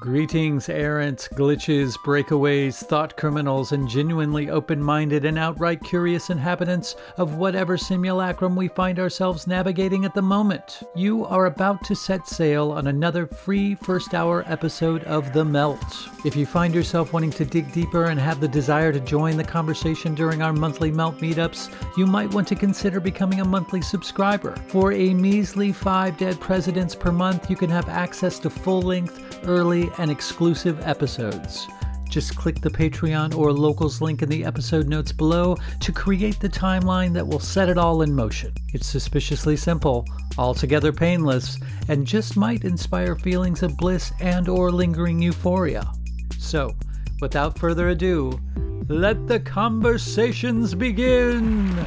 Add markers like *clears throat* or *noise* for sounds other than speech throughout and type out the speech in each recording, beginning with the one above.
Greetings, errants, glitches, breakaways, thought criminals, and genuinely open minded and outright curious inhabitants of whatever simulacrum we find ourselves navigating at the moment. You are about to set sail on another free first hour episode of The Melt. If you find yourself wanting to dig deeper and have the desire to join the conversation during our monthly Melt meetups, you might want to consider becoming a monthly subscriber. For a measly five dead presidents per month, you can have access to full length, early, and exclusive episodes. Just click the Patreon or Locals link in the episode notes below to create the timeline that will set it all in motion. It's suspiciously simple, altogether painless, and just might inspire feelings of bliss and or lingering euphoria. So, without further ado, let the conversations begin.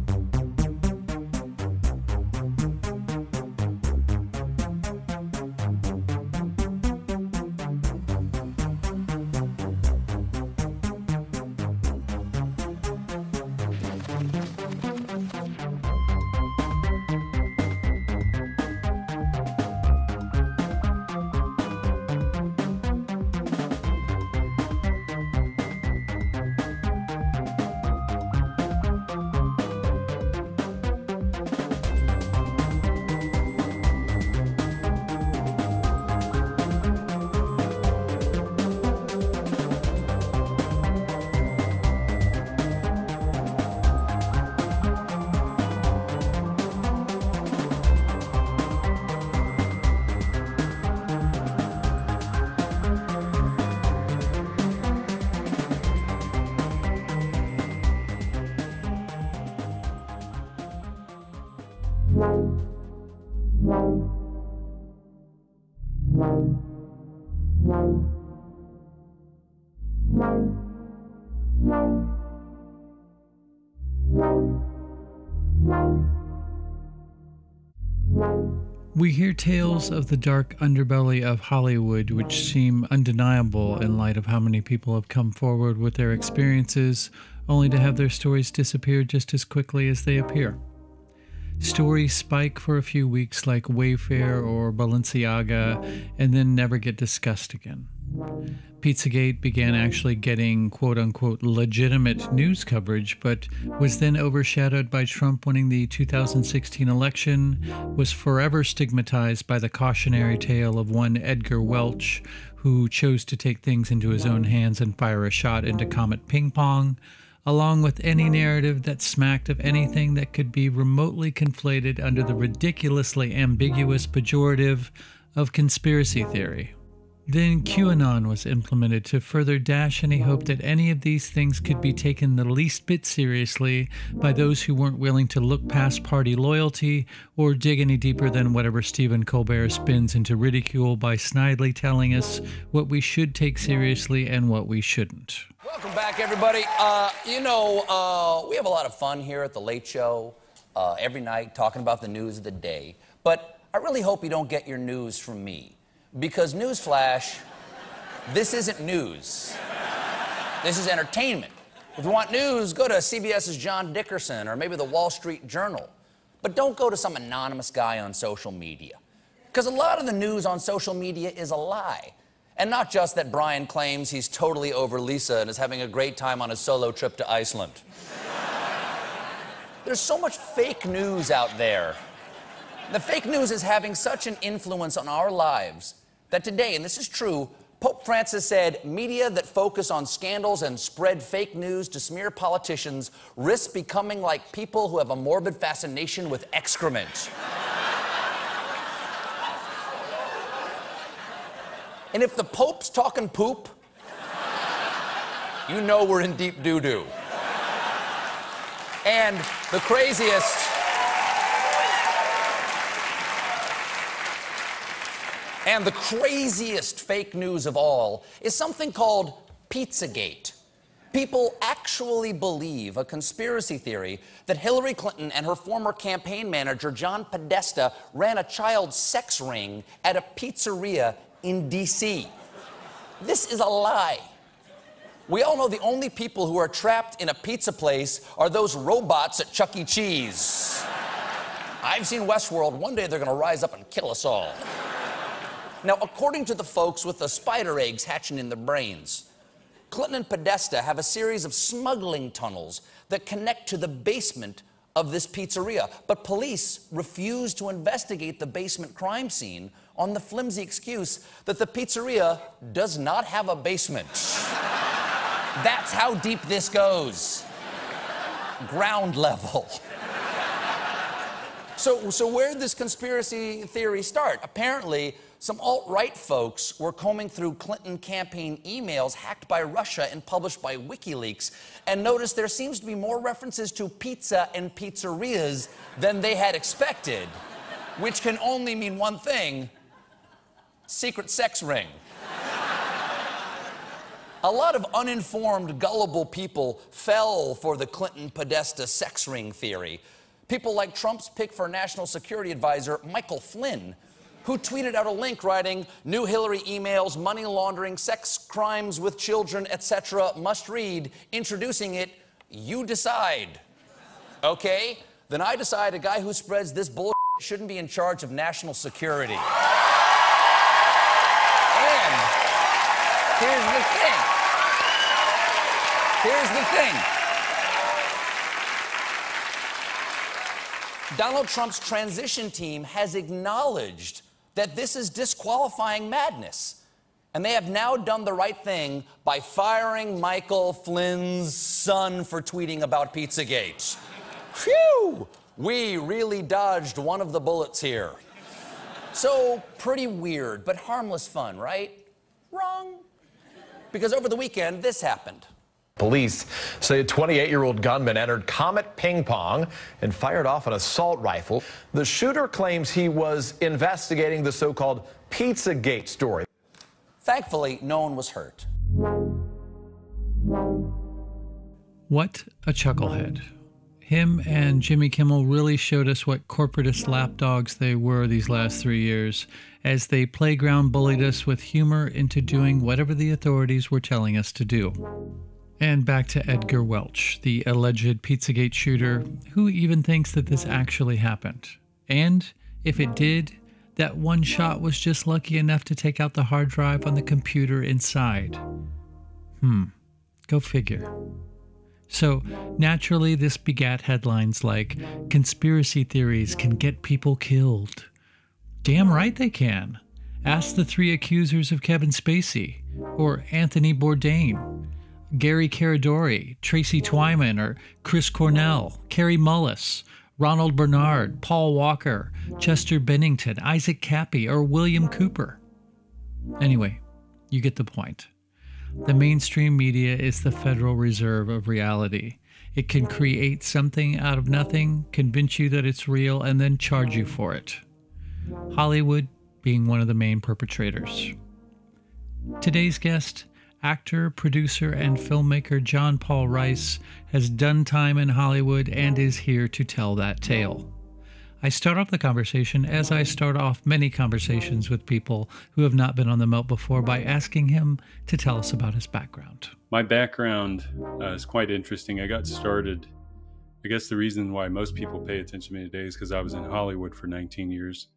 Tales of the dark underbelly of Hollywood, which seem undeniable in light of how many people have come forward with their experiences, only to have their stories disappear just as quickly as they appear. Stories spike for a few weeks, like Wayfair or Balenciaga, and then never get discussed again. Pizzagate began actually getting quote unquote legitimate news coverage, but was then overshadowed by Trump winning the 2016 election, was forever stigmatized by the cautionary tale of one Edgar Welch, who chose to take things into his own hands and fire a shot into Comet Ping Pong, along with any narrative that smacked of anything that could be remotely conflated under the ridiculously ambiguous pejorative of conspiracy theory. Then QAnon was implemented to further dash any hope that any of these things could be taken the least bit seriously by those who weren't willing to look past party loyalty or dig any deeper than whatever Stephen Colbert spins into ridicule by snidely telling us what we should take seriously and what we shouldn't. Welcome back, everybody. Uh, you know, uh, we have a lot of fun here at The Late Show uh, every night talking about the news of the day. But I really hope you don't get your news from me. Because, newsflash, this isn't news. This is entertainment. If you want news, go to CBS's John Dickerson or maybe the Wall Street Journal. But don't go to some anonymous guy on social media. Because a lot of the news on social media is a lie. And not just that Brian claims he's totally over Lisa and is having a great time on his solo trip to Iceland. There's so much fake news out there. The fake news is having such an influence on our lives that today, and this is true, Pope Francis said media that focus on scandals and spread fake news to smear politicians risk becoming like people who have a morbid fascination with excrement. *laughs* and if the Pope's talking poop, you know we're in deep doo doo. And the craziest. And the craziest fake news of all is something called Pizzagate. People actually believe a conspiracy theory that Hillary Clinton and her former campaign manager, John Podesta, ran a child sex ring at a pizzeria in D.C. This is a lie. We all know the only people who are trapped in a pizza place are those robots at Chuck E. Cheese. I've seen Westworld. One day they're going to rise up and kill us all. Now, according to the folks with the spider eggs hatching in their brains, Clinton and Podesta have a series of smuggling tunnels that connect to the basement of this pizzeria. But police refuse to investigate the basement crime scene on the flimsy excuse that the pizzeria does not have a basement. *laughs* That's how deep this goes. Ground level. So, so where did this conspiracy theory start? Apparently, some alt right folks were combing through Clinton campaign emails hacked by Russia and published by WikiLeaks and noticed there seems to be more references to pizza and pizzerias than they had expected, which can only mean one thing secret sex ring. A lot of uninformed, gullible people fell for the Clinton Podesta sex ring theory. People like Trump's pick for national security advisor, Michael Flynn, who tweeted out a link writing new Hillary emails, money laundering, sex crimes with children, etc. must read, introducing it, you decide. Okay? Then I decide a guy who spreads this bull *laughs* shouldn't be in charge of national security. And here's the thing. Here's the thing. Donald Trump's transition team has acknowledged that this is disqualifying madness. And they have now done the right thing by firing Michael Flynn's son for tweeting about Pizzagate. Phew! We really dodged one of the bullets here. So, pretty weird, but harmless fun, right? Wrong. Because over the weekend, this happened. Police say a 28 year old gunman entered Comet Ping Pong and fired off an assault rifle. The shooter claims he was investigating the so called Pizzagate story. Thankfully, no one was hurt. What a chucklehead. Him and Jimmy Kimmel really showed us what corporatist lapdogs they were these last three years as they playground bullied us with humor into doing whatever the authorities were telling us to do. And back to Edgar Welch, the alleged Pizzagate shooter, who even thinks that this actually happened. And if it did, that one shot was just lucky enough to take out the hard drive on the computer inside. Hmm, go figure. So, naturally, this begat headlines like Conspiracy theories can get people killed. Damn right they can. Ask the three accusers of Kevin Spacey, or Anthony Bourdain. Gary Caradori, Tracy Twyman, or Chris Cornell, Kary Mullis, Ronald Bernard, Paul Walker, Chester Bennington, Isaac Kappy, or William Cooper. Anyway, you get the point. The mainstream media is the Federal Reserve of reality. It can create something out of nothing, convince you that it's real, and then charge you for it. Hollywood being one of the main perpetrators. Today's guest actor, producer, and filmmaker John Paul Rice has done time in Hollywood and is here to tell that tale. I start off the conversation as I start off many conversations with people who have not been on the Melt before by asking him to tell us about his background. My background uh, is quite interesting. I got started, I guess the reason why most people pay attention to me today is because I was in Hollywood for 19 years.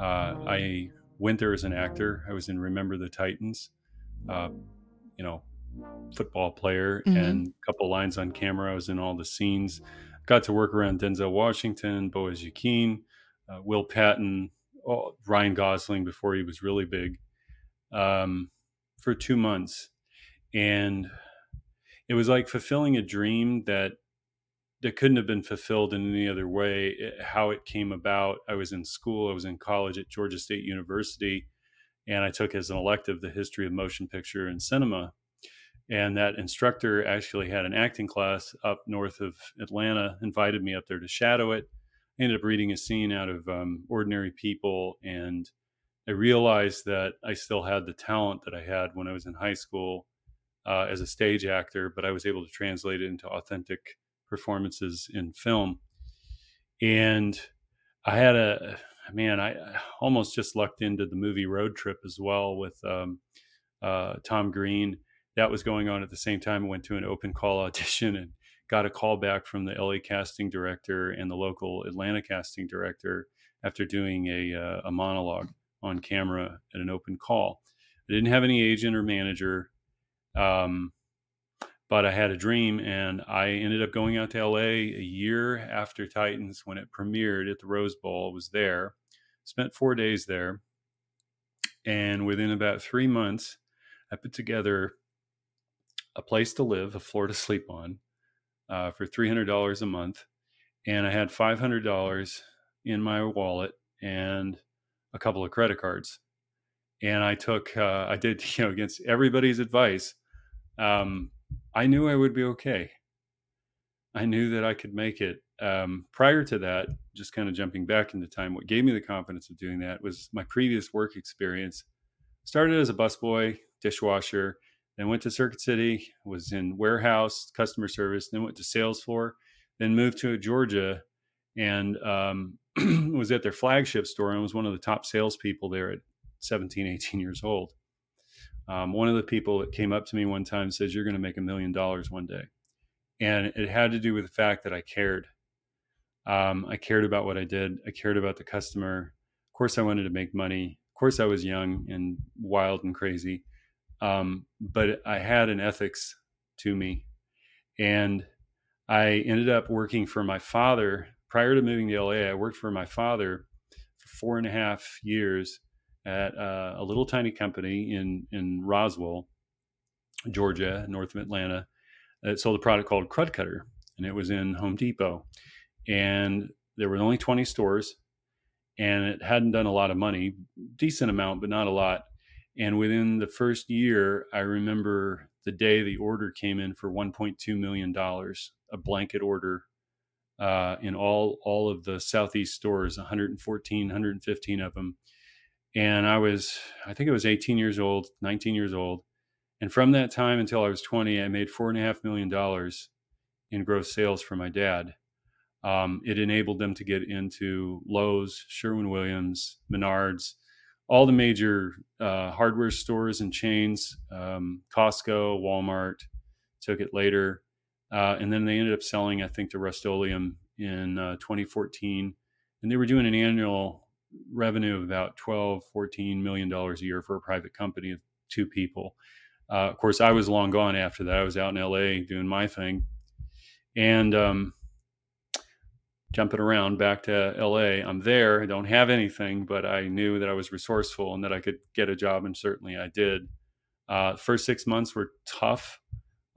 Uh, I went there as an actor. I was in Remember the Titans. Uh, you know, football player mm-hmm. and a couple lines on camera. I was in all the scenes. Got to work around Denzel Washington, Boaz Yakin, uh, Will Patton, oh, Ryan Gosling before he was really big, um, for two months, and it was like fulfilling a dream that that couldn't have been fulfilled in any other way. It, how it came about, I was in school. I was in college at Georgia State University and I took as an elective the history of motion picture and cinema. And that instructor actually had an acting class up north of Atlanta, invited me up there to shadow it. I ended up reading a scene out of um, Ordinary People, and I realized that I still had the talent that I had when I was in high school uh, as a stage actor, but I was able to translate it into authentic performances in film. And I had a man, I, almost just lucked into the movie Road Trip as well with um, uh, Tom Green. That was going on at the same time. I went to an open call *laughs* audition and got a call back from the LA casting director and the local Atlanta casting director after doing a, uh, a monologue on camera at an open call. I didn't have any agent or manager, um, but I had a dream, and I ended up going out to LA a year after Titans when it premiered at the Rose Bowl. I was there, spent four days there, and within about three months, I put together a place to live, a floor to sleep on, uh, for three hundred dollars a month, and I had five hundred dollars in my wallet and a couple of credit cards. And I took, uh, I did, *laughs* you know, against everybody's advice. Um, I knew I would be okay. I knew that I could make it. Um, prior to that, just kind of jumping back into time, what gave me the confidence of doing that was my previous work experience. Started as a busboy, dishwasher, then went to Circuit City, was in warehouse, customer service, then went to sales floor, then moved to Georgia and um, *clears throat* was at their flagship store and was one of the top salespeople there at 17, 18 years old. Um, one of the people that came up to me one time says, You're going to make a million dollars one day. And it had to do with the fact that I cared. Um, I cared about what I did, I cared about the customer. Of course, I wanted to make money. Of course, I was young and wild and crazy. Um, but I had an ethics to me. And I ended up working for my father prior to moving to LA, I worked for my father for four and a half years at uh, a little tiny company in in Roswell, Georgia, north of Atlanta. It sold a product called Crud Cutter, and it was in Home Depot. And there were only 20 stores, and it hadn't done a lot of money, decent amount, but not a lot. And within the first year, I remember the day the order came in for 1.2 million dollars, a blanket order uh, in all all of the southeast stores 114 115 of them and i was i think i was 18 years old 19 years old and from that time until i was 20 i made four and a half million dollars in gross sales for my dad um, it enabled them to get into lowes sherwin williams menards all the major uh, hardware stores and chains um, costco walmart took it later uh, and then they ended up selling, I think, to Rust-Oleum in uh, 2014. And they were doing an annual revenue of about 12, 14 million dollars a year for a private company of two people. Uh, of course, I was long gone after that. I was out in LA doing my thing. And um, jumping around back to LA, I'm there. I don't have anything, but I knew that I was resourceful and that I could get a job, and certainly I did. Uh, first six months were tough.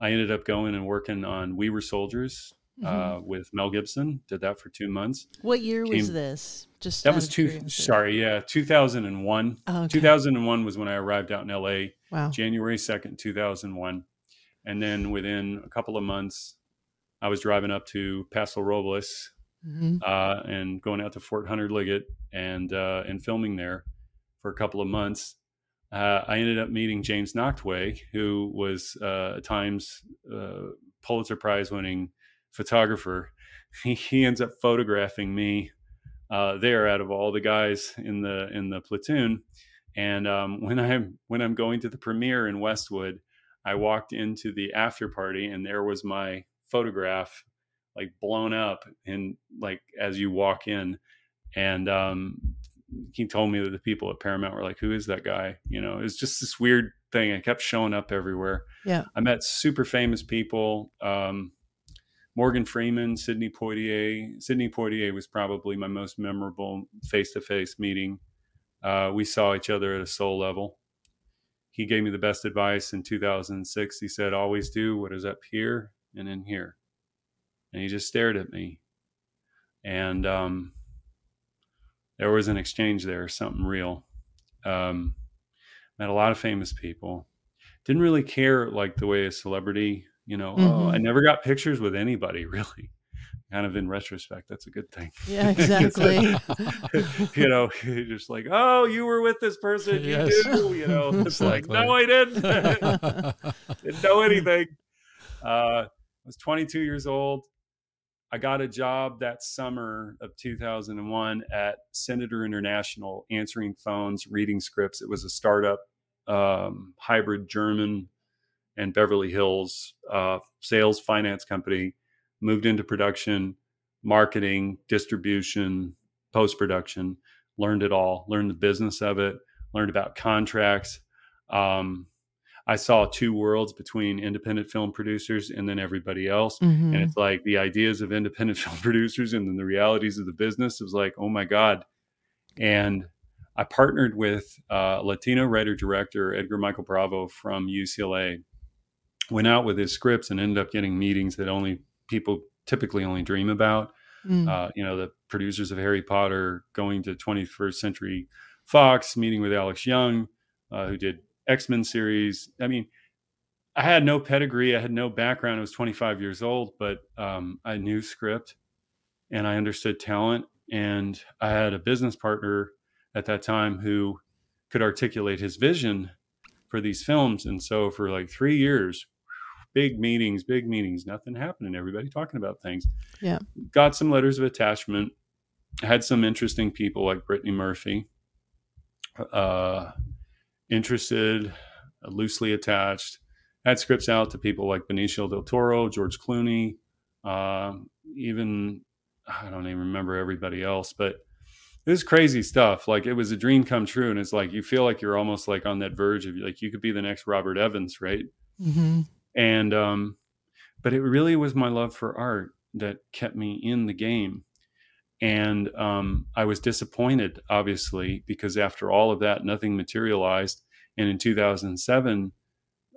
I ended up going and working on We Were Soldiers mm-hmm. uh, with Mel Gibson. Did that for two months. What year Came, was this? Just that was two. Sorry, yeah, two thousand and one. Oh, two thousand and one was when I arrived out in L.A. Wow. January second, two thousand one, and then within a couple of months, I was driving up to Paso Robles mm-hmm. uh, and going out to Fort Hunter Liggett and uh, and filming there for a couple of months uh, I ended up meeting James Nachtwey, who was uh, at times uh, Pulitzer Prize winning photographer. He, he, ends up photographing me uh, there out of all the guys in the in the platoon. And um, *laughs* when I'm when I'm going to the premiere in Westwood, I walked into the after party, and there was my photograph, like blown up, and like as you walk in, and um, he told me that the people at Paramount were like, "Who is that guy?" You know, it's just this weird thing. I kept showing up everywhere. Yeah, I met super famous people. Um, Morgan Freeman, Sidney Poitier. Sidney Poitier was probably my most memorable face-to-face meeting. Uh, we saw each other at a soul level. He gave me the best advice in 2006. He said, "Always do what is up here and in here," and he just stared at me. And um, there was an exchange there, something real. Um, met a lot of famous people. Didn't really care like the way a celebrity, you know. Mm-hmm. Oh, I never got pictures with anybody *laughs* really. Kind of in retrospect, that's a good thing. Yeah, *laughs* exactly. *laughs* you know, you're just like, oh, you were with this person, you yes. do. You know, it's exactly. like, no, I didn't. didn't know anything. Uh, I was 22 years old. I got a job that summer of 2001 at Senator International, answering phones, reading scripts. It was a startup um, hybrid German and Beverly Hills uh, sales finance company, moved into production, marketing, distribution, post production, learned it all, learned the business of it, learned about contracts. Um, I saw two worlds between independent film producers and then everybody else. Mm-hmm. And it's like the ideas of independent *laughs* film producers and then the realities of the business. It was like, oh my God. And I partnered with uh, Latino writer director Edgar Michael Bravo from UCLA. Went out with his scripts and ended up getting meetings that only people typically only dream about. Mm. Uh, you know, the producers of Harry Potter going to 21st Century Fox, meeting with Alex Young, uh, who did X Men series. I mean, I had no pedigree, I had no background. I was 25 years old, but um, I knew script and I understood talent. And I had a business partner at that time who could articulate his vision for these films. And so for like three years, big meetings, big meetings, nothing happening, everybody talking about things. Yeah. Got some letters of attachment, had some interesting people like Brittany Murphy, uh, interested, uh, loosely attached. Had scripts out to people like Benicio del Toro, George Clooney, uh, even I don't even remember everybody else, but it was crazy stuff. Like it was a dream come true, and it's like you feel like you're almost like on that verge of like you could be the next Robert Evans, right? Mm-hmm. And um, but it really was my love for art that kept me in the game. And um, I was disappointed, obviously, because after all of that, nothing materialized. And in 2007,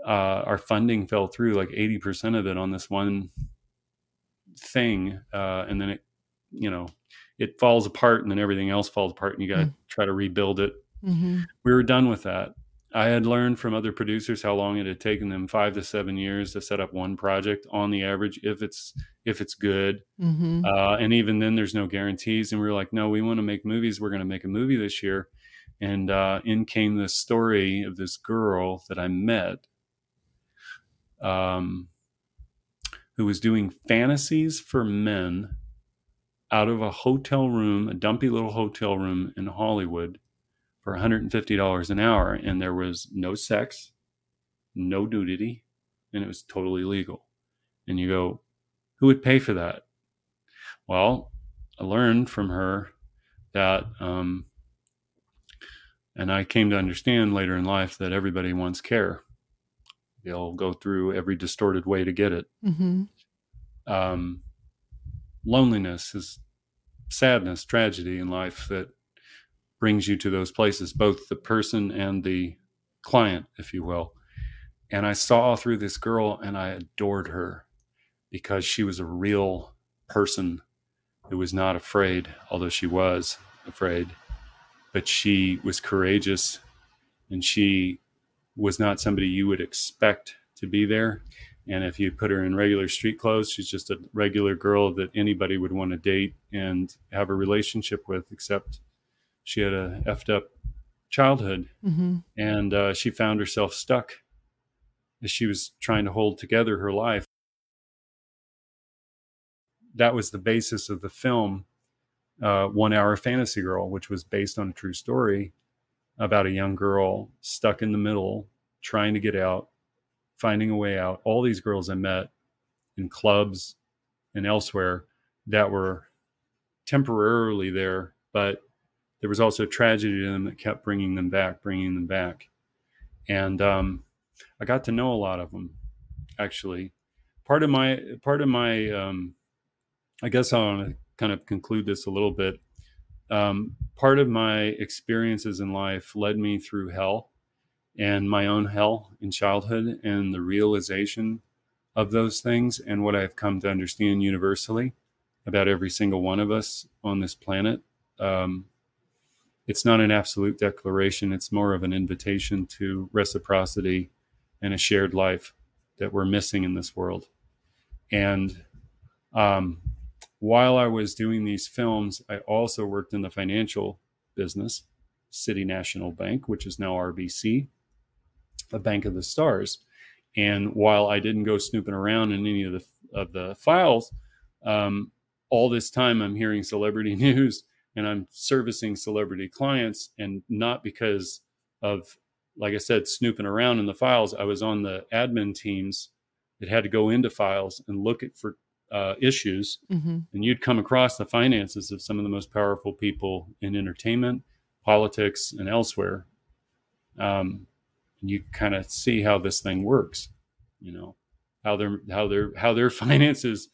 uh, our funding fell through like 80% of it on this one thing. Uh, and then it, you know, it falls apart and then everything else falls apart and you got to Mm. try to rebuild it. Mm-hmm. We were done with that. I had learned from other producers how long it had taken them five to seven years to set up one project on the average, if it's if it's good. Mm-hmm. Uh, and even then, there's no guarantees. And we were like, no, we want to make movies. We're going to make a movie this year. And uh, in came the story of this girl that I met, um, who was doing fantasies for men out of a hotel room, a dumpy little hotel room in Hollywood for $150 an hour. And there was no sex, no nudity, and it was totally legal. And you go, who would pay for that? Well, I learned from her that, um, and I came to understand later in life that everybody wants care. They'll go through every distorted way to get it. Mm-hmm. Um, loneliness is sadness, tragedy in life that brings you to those places, both the person and the client, if you will. And I saw through this girl and I adored her because she was a real person who was not afraid, although she was afraid, but she was courageous and she was not somebody you would expect to be there. And if you put her in regular street clothes, she's just a regular girl that anybody would want to date and have a relationship with, except she had a effed up childhood Mm-hmm. and uh, she found herself stuck as she was trying to hold together her life. That was the basis of the film, uh, One Hour Fantasy Girl, which was based on a true story about a young girl stuck in the middle, trying to get out, finding a way out. All these girls I met in clubs and elsewhere that were temporarily there, but there was also tragedy to them that kept bringing them back, bringing them back. And um, I got to know a lot of them, actually. Part of my, part of my, um, I guess I want to kind of conclude this a little bit. Um, part of my experiences in life led me through hell and my own hell in childhood and the realization of those things and what I've come to understand universally about every single one of us on this planet. Um, it's not an absolute declaration, it's more of an invitation to reciprocity and a shared life that we're missing in this world. And um, while I was doing these films, I also worked in the financial business, City National Bank, which is now RBC, a bank of the stars. And while I didn't go snooping around in any of the of the files, um, all this time I'm hearing celebrity *laughs* news and I'm servicing celebrity clients, and not because of like I said, snooping around in the files, I was on the admin teams that had to go into files and look at for uh, issues, Mm-hmm. and you'd come across the finances of some of the most powerful people in entertainment, politics, and elsewhere. Um, and you kind of see how this thing works, you know, how their how their how their *laughs* finances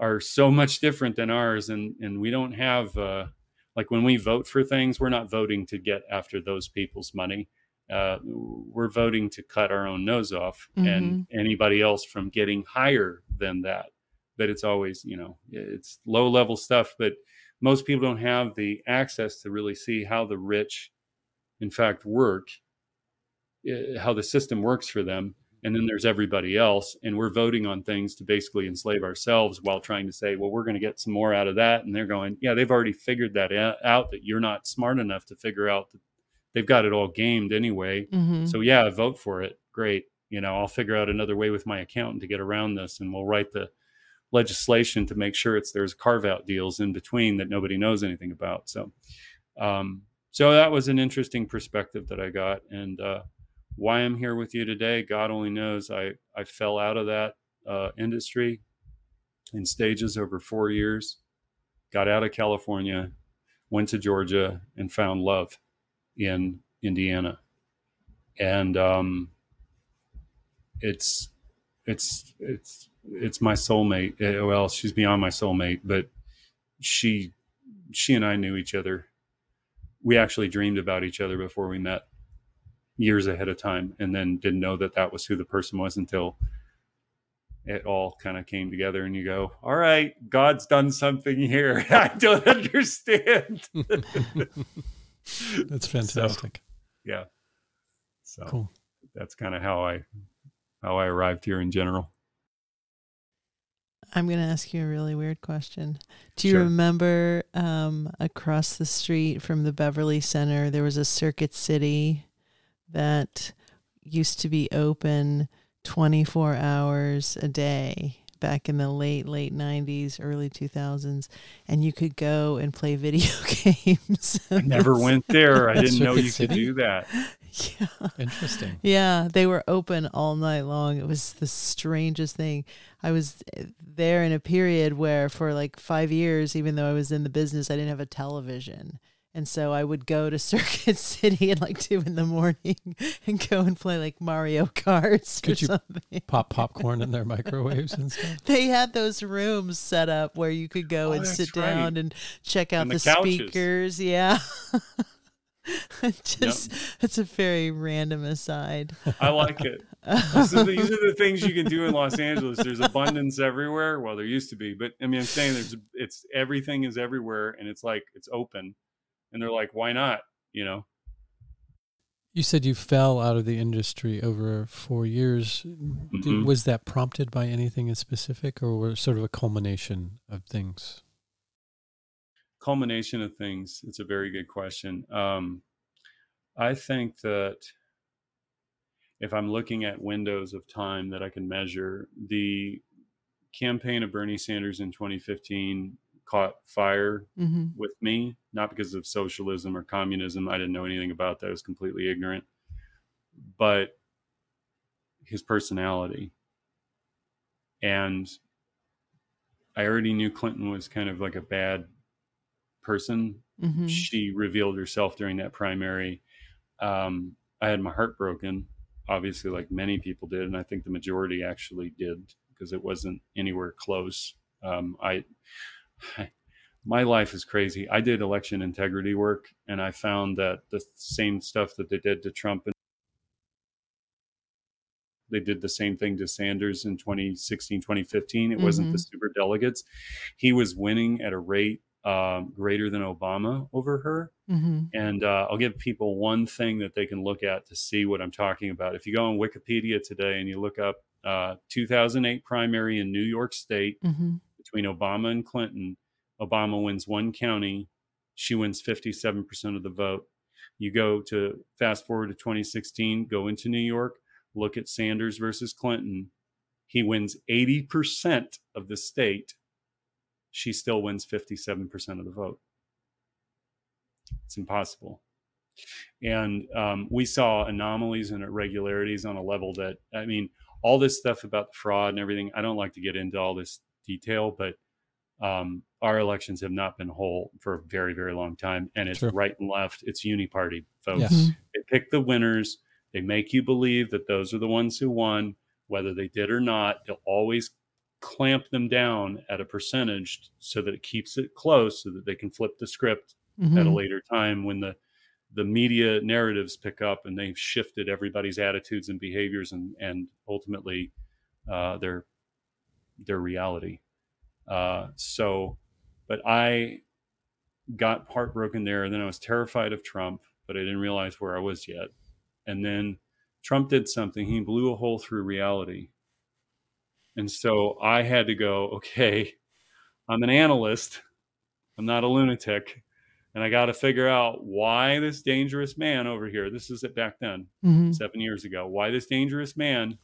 are so much different than ours, and and we don't have uh, like when we vote for things, we're not voting to get after those people's money. Uh, we're voting to cut our own nose off and anybody else from getting higher than that. But it's always you know it's low level stuff but most people don't have the access to really see how the rich in fact work eh, how the system works for them and then there's everybody else and we're voting on things to basically enslave ourselves while trying to say well we're going to get some more out of that and they're going yeah they've already figured that out that you're not smart enough to figure out that they've got it all gamed anyway Mm-hmm. so yeah, vote for it. Great. You know, I'll figure out another way with my accountant to get around this, and we'll write the legislation to make sure it's there's carve out deals in between that nobody knows anything about. So, um, so that was an interesting perspective that I got, and uh, why I'm here with you today, God only knows. I I fell out of that uh, industry in stages over four years, got out of California, went to Georgia, and found love in Indiana and um, it's it's it's it's my soulmate. Eh, Well, she's beyond my soulmate, but she she and I knew each other. We actually dreamed about each other before we met years ahead of time, and then didn't know that that was who the person was until it all kind of came together. And you go, "All right, God's done something here. *laughs* I don't understand." That's *laughs* fantastic. yeah. So Cool. that's kind of how I how I arrived here in general. I'm going to ask you a really weird question. Do you Sure. remember um, across the street from the Beverly Center, there was a Circuit City that used to be open 24 hours a day back in the late, late 90s, early 2000s. And you could go and play video *laughs* games. I never went there. I didn't know you City? could do that. Yeah. Interesting. Yeah, they were open all night long. It was the strangest thing. I was eh, there in a period where, for like five years, even though I was in the business, I didn't have a television. And so I would go to *laughs* Circuit City at like two in the morning and go and play like Mario Kart or Could you- something. Pop *laughs* popcorn in their microwaves and stuff. They had those rooms set up where you could go Oh, and that's sit right. down and check out And the, the speakers. Yeah. *laughs* Just, it's a very random aside. I like it. so these are the things you can do in Los Angeles. There's abundance everywhere. Well, there used to be, but I mean, I'm saying there's it's everything is everywhere, and it's like it's open, and they're like, why not? You know, You said you fell out of the industry over four years. Did- Mhm. was that prompted by anything in specific, or was it sort of a culmination of things? culmination of things. It's a very good question. Um, I think that if I'm looking at windows of time that I can measure, the campaign of Bernie Sanders in 2015 caught fire hmm with me, not because of socialism or communism. I didn't know anything about that. I was completely ignorant. But his personality. And I already knew Clinton was kind of like a bad person. hmm She revealed herself during that primary. Um, I had my heart broken, obviously, like many people did. And I think the majority actually did because it wasn't anywhere close. Um, I, *sighs* my life is crazy. I did election integrity work, and I found that the same stuff that they did to Trump, and they did the same thing to Sanders in 2016, 2015. It wasn't the super delegates. He was winning at a rate um, greater than Obama over her. hmm And uh, I'll give people one thing that they can look at to see what I'm talking about. If you go on Wikipedia today and you look up uh, 2008 primary in New York State, hmm between Obama and Clinton, Obama wins one county, she wins 57% of the vote. You go to fast forward to 2016, go into New York, look at Sanders versus Clinton. He wins 80% of the state. She still wins 57% of the vote. It's impossible. And um, we saw anomalies and irregularities on a level that, I mean, all this stuff about the fraud and everything, I don't like to get into all this detail, but um, our elections have not been whole for a very, very long time. And it's True. right and left. It's uniparty, folks. Yes. They pick the winners. They make you believe that those are the ones who won, whether they did or not. They'll always clamp them down at a percentage so that it keeps it close so that they can flip the script at a Mhm. later time when the the media narratives pick up and they've shifted everybody's attitudes and behaviors and and ultimately uh, their their reality. Uh, so, but I got heartbroken there, and then I was terrified of Trump, but I didn't realize where I was yet. And then Trump did something; he blew a hole through reality, and so I had to go. Okay, I'm an analyst. I'm not a lunatic and I got to figure out why this dangerous man over here. This is it back then, Mhm. seven years ago. Why this dangerous man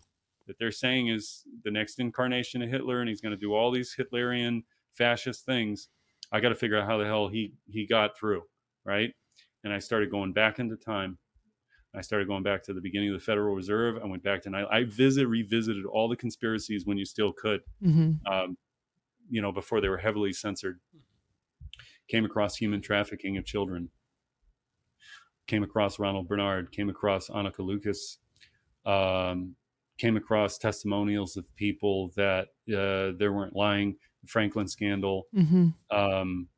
that they're saying is the next incarnation of Hitler, and he's going to do all these Hitlerian fascist things. I got to figure out how the hell he he got through, right? And I started going back into time. I started going back to the beginning of the Federal Reserve. I went back to I, I visit revisited all the conspiracies when you still could Mhm. um, you know, before they were heavily censored. Came across human trafficking of children. Came across Ronald Bernard. Came across Anneke Lucas. Um, came across testimonials of people that uh, they weren't lying. The Franklin scandal. Mhm. Um,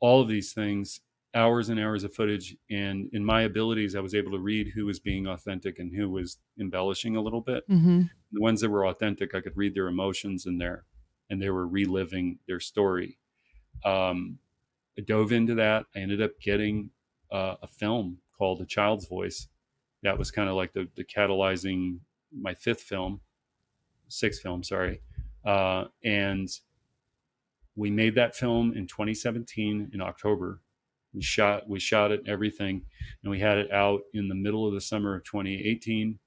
all of these things. Hours and hours of footage, and in my abilities, I was able to read who was being authentic and who was embellishing a little bit Mhm. the ones that were authentic i could read their emotions in there and they were reliving their story um, i dove into that i ended up getting uh, a film called a child's voice that was kind of like the, the catalyzing my fifth film sixth film sorry uh, and we made that film in 2017 in october we shot we shot it everything and we had it out in the middle of the summer of 2018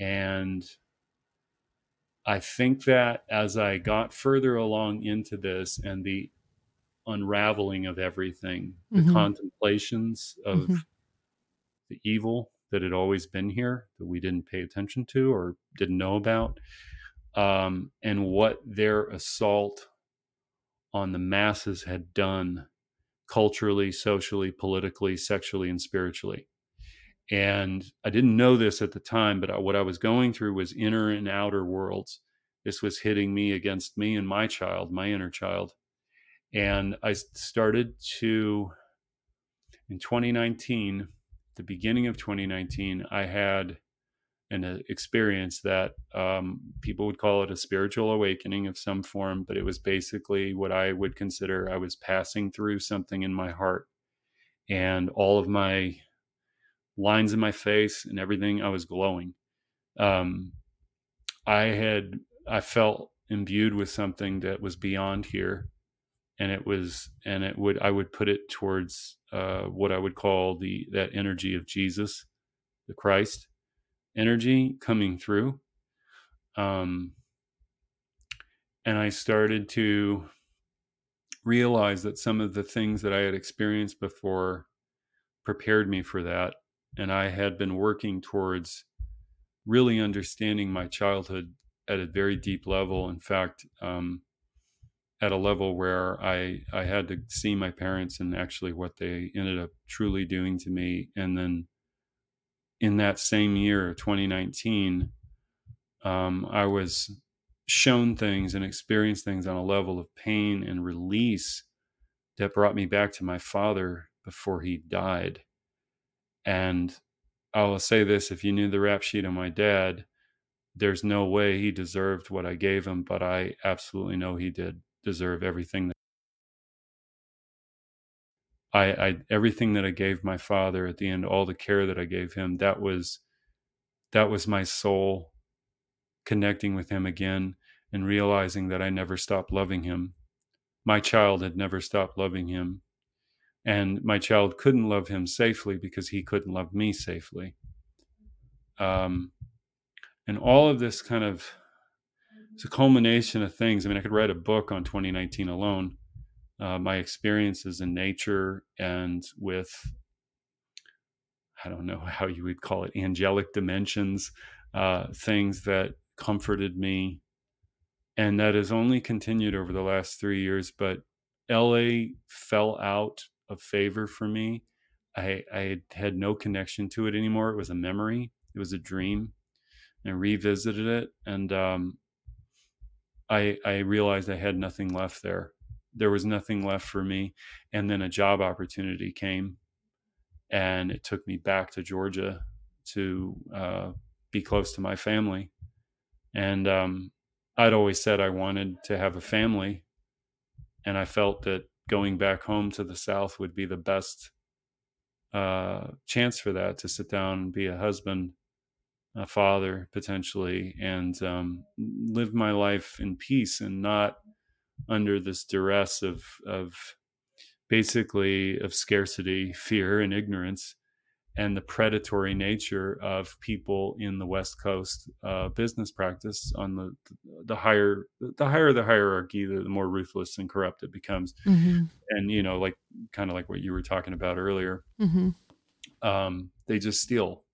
and I think that as I got further along into this and the unraveling of everything, the Mhm. contemplations of Mhm. the evil that had always been here that we didn't pay attention to or didn't know about, um, and what their assault on the masses had done culturally, socially, politically, sexually, and spiritually. And I didn't know this at the time, but what I was going through was inner and outer worlds. This was hitting me against me and my child, my inner child. And I started to, in 2019, the beginning of 2019, I had an uh, experience that um, people would call it a spiritual awakening of some form, but it was basically what I would consider I was passing through something in my heart. And all of my lines in my face and everything, I was glowing. Um, I had, I felt imbued with something that was beyond here. And it was, and it would, I would put it towards uh, what I would call the, that energy of Jesus, the Christ energy coming through. Um, and I started to realize that some of the things that I had experienced before prepared me for that. And I had been working towards really understanding my childhood at a very deep level. In fact, um, at a level where I I had to see my parents and actually what they ended up truly doing to me, and then in that same year, 2019, um, I was shown things and experienced things on a level of pain and release that brought me back to my father before he died. And I will say this if you knew the rap sheet of my dad, there's no way he deserved what I gave him, but I absolutely know he did deserve everything that I, I everything that I gave my father at the end, all the care that I gave him, that was that was my soul connecting with him again and realizing that I never stopped loving him. My child had never stopped loving him. And my child couldn't love him safely because he couldn't love me safely. Um, and all of this kind of it's a culmination of things. I mean, I could write a book on 2019 alone. Uh, my experiences in nature and with I don't know how you would call it, angelic dimensions, uh, things that comforted me. And that has only continued over the last three years. But LA fell out of favor for me. I, I had no connection to it anymore. It was a memory, it was a dream. And revisited it. And um, I, I realized I had nothing left there. There was nothing left for me. And then a job opportunity came and it took me back to Georgia to uh, be close to my family. And um, I'd always said I wanted to have a family, and I felt that going back home to the South would be the best uh, chance for that to sit down and be a husband, a father potentially, and um, live my life in peace and not under this duress of of basically of scarcity, fear, and ignorance, and the predatory nature of people in the West Coast uh, business practice. On the the higher the higher the hierarchy, the, the more ruthless and corrupt it becomes. Mm-hmm. And you know, like kind of like what you were talking about earlier, mm-hmm. um, they just steal.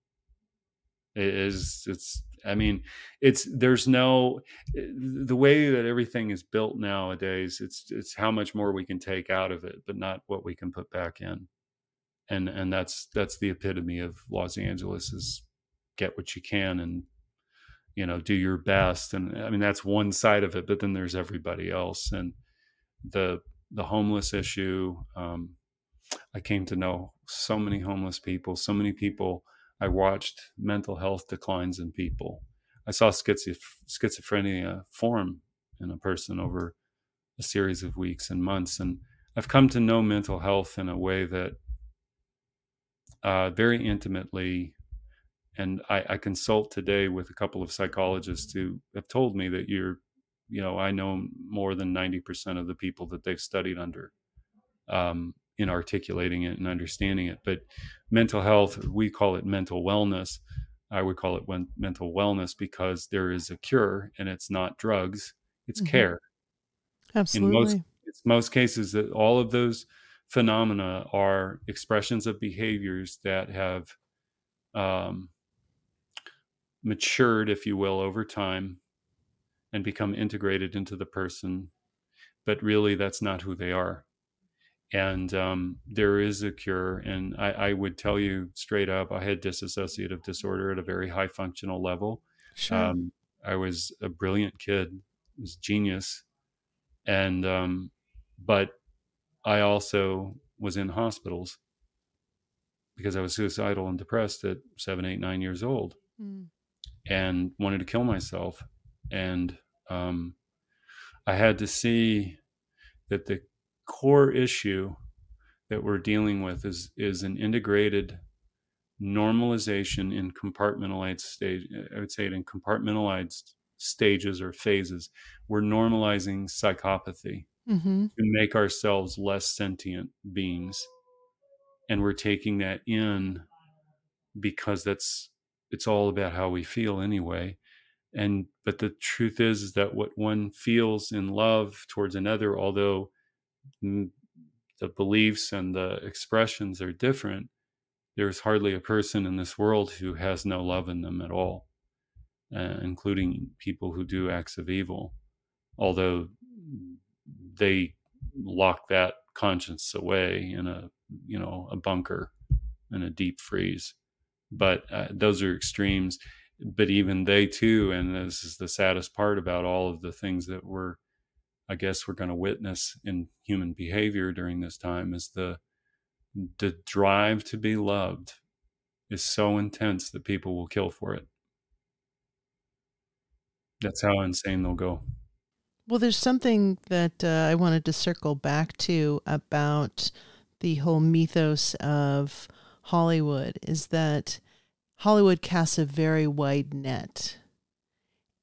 Is it's I mean, it's there's no the way that everything is built nowadays. It's it's how much more we can take out of it, but not what we can put back in. And and that's that's the epitome of Los Angeles is get what you can and you know do your best. And I mean that's one side of it, but then there's everybody else and the the homeless issue. Um, I came to know so many homeless people, so many people I watched mental health declines in people. I saw schizophrenia form in a person over a series of weeks and months. And I've come to know mental health in a way that uh, very intimately. And I, I, consult today with a couple of psychologists who have told me that you're, you know, I know more than 90% of the people that they've studied under. Um, in articulating it and understanding it. But mental health, we call it mental wellness. I would call it mental wellness because there is a cure and it's not drugs, it's mm-hmm. care. Absolutely. In most, it's most cases that all of those phenomena are expressions of behaviors that have um, matured, if you will, over time and become integrated into the person. But really, that's not who they are and um, there is a cure. And I, I, would tell you straight up, I had dissociative disorder at a very high functional level. Sure. Um, I was a brilliant kid, was genius, and um, but I also was in hospitals because I was suicidal and depressed at seven, eight, nine years old, mm. and wanted to kill myself. And um, I had to see that the core issue that we're dealing with is is an integrated normalization in compartmentalized stage i would say it in compartmentalized stages or phases. We're normalizing psychopathy mm-hmm. to make ourselves less sentient beings. And we're taking that in because that's it's all about how we feel anyway. And but the truth is, is that what one feels in love towards another although the beliefs and the expressions are different, there's hardly a person in this world who has no love in them at all, uh, including people who do acts of evil, although they lock that conscience away in a you know a bunker in a deep freeze. But uh, those are extremes. But even they too, and this is the saddest part about all of the things that we're I guess we're going to witness in human behavior during this time is the the drive to be loved is so intense that people will kill for it. That's how insane they'll go. Well, there's something that uh, I wanted to circle back to about the whole mythos of Hollywood is that Hollywood casts a very wide net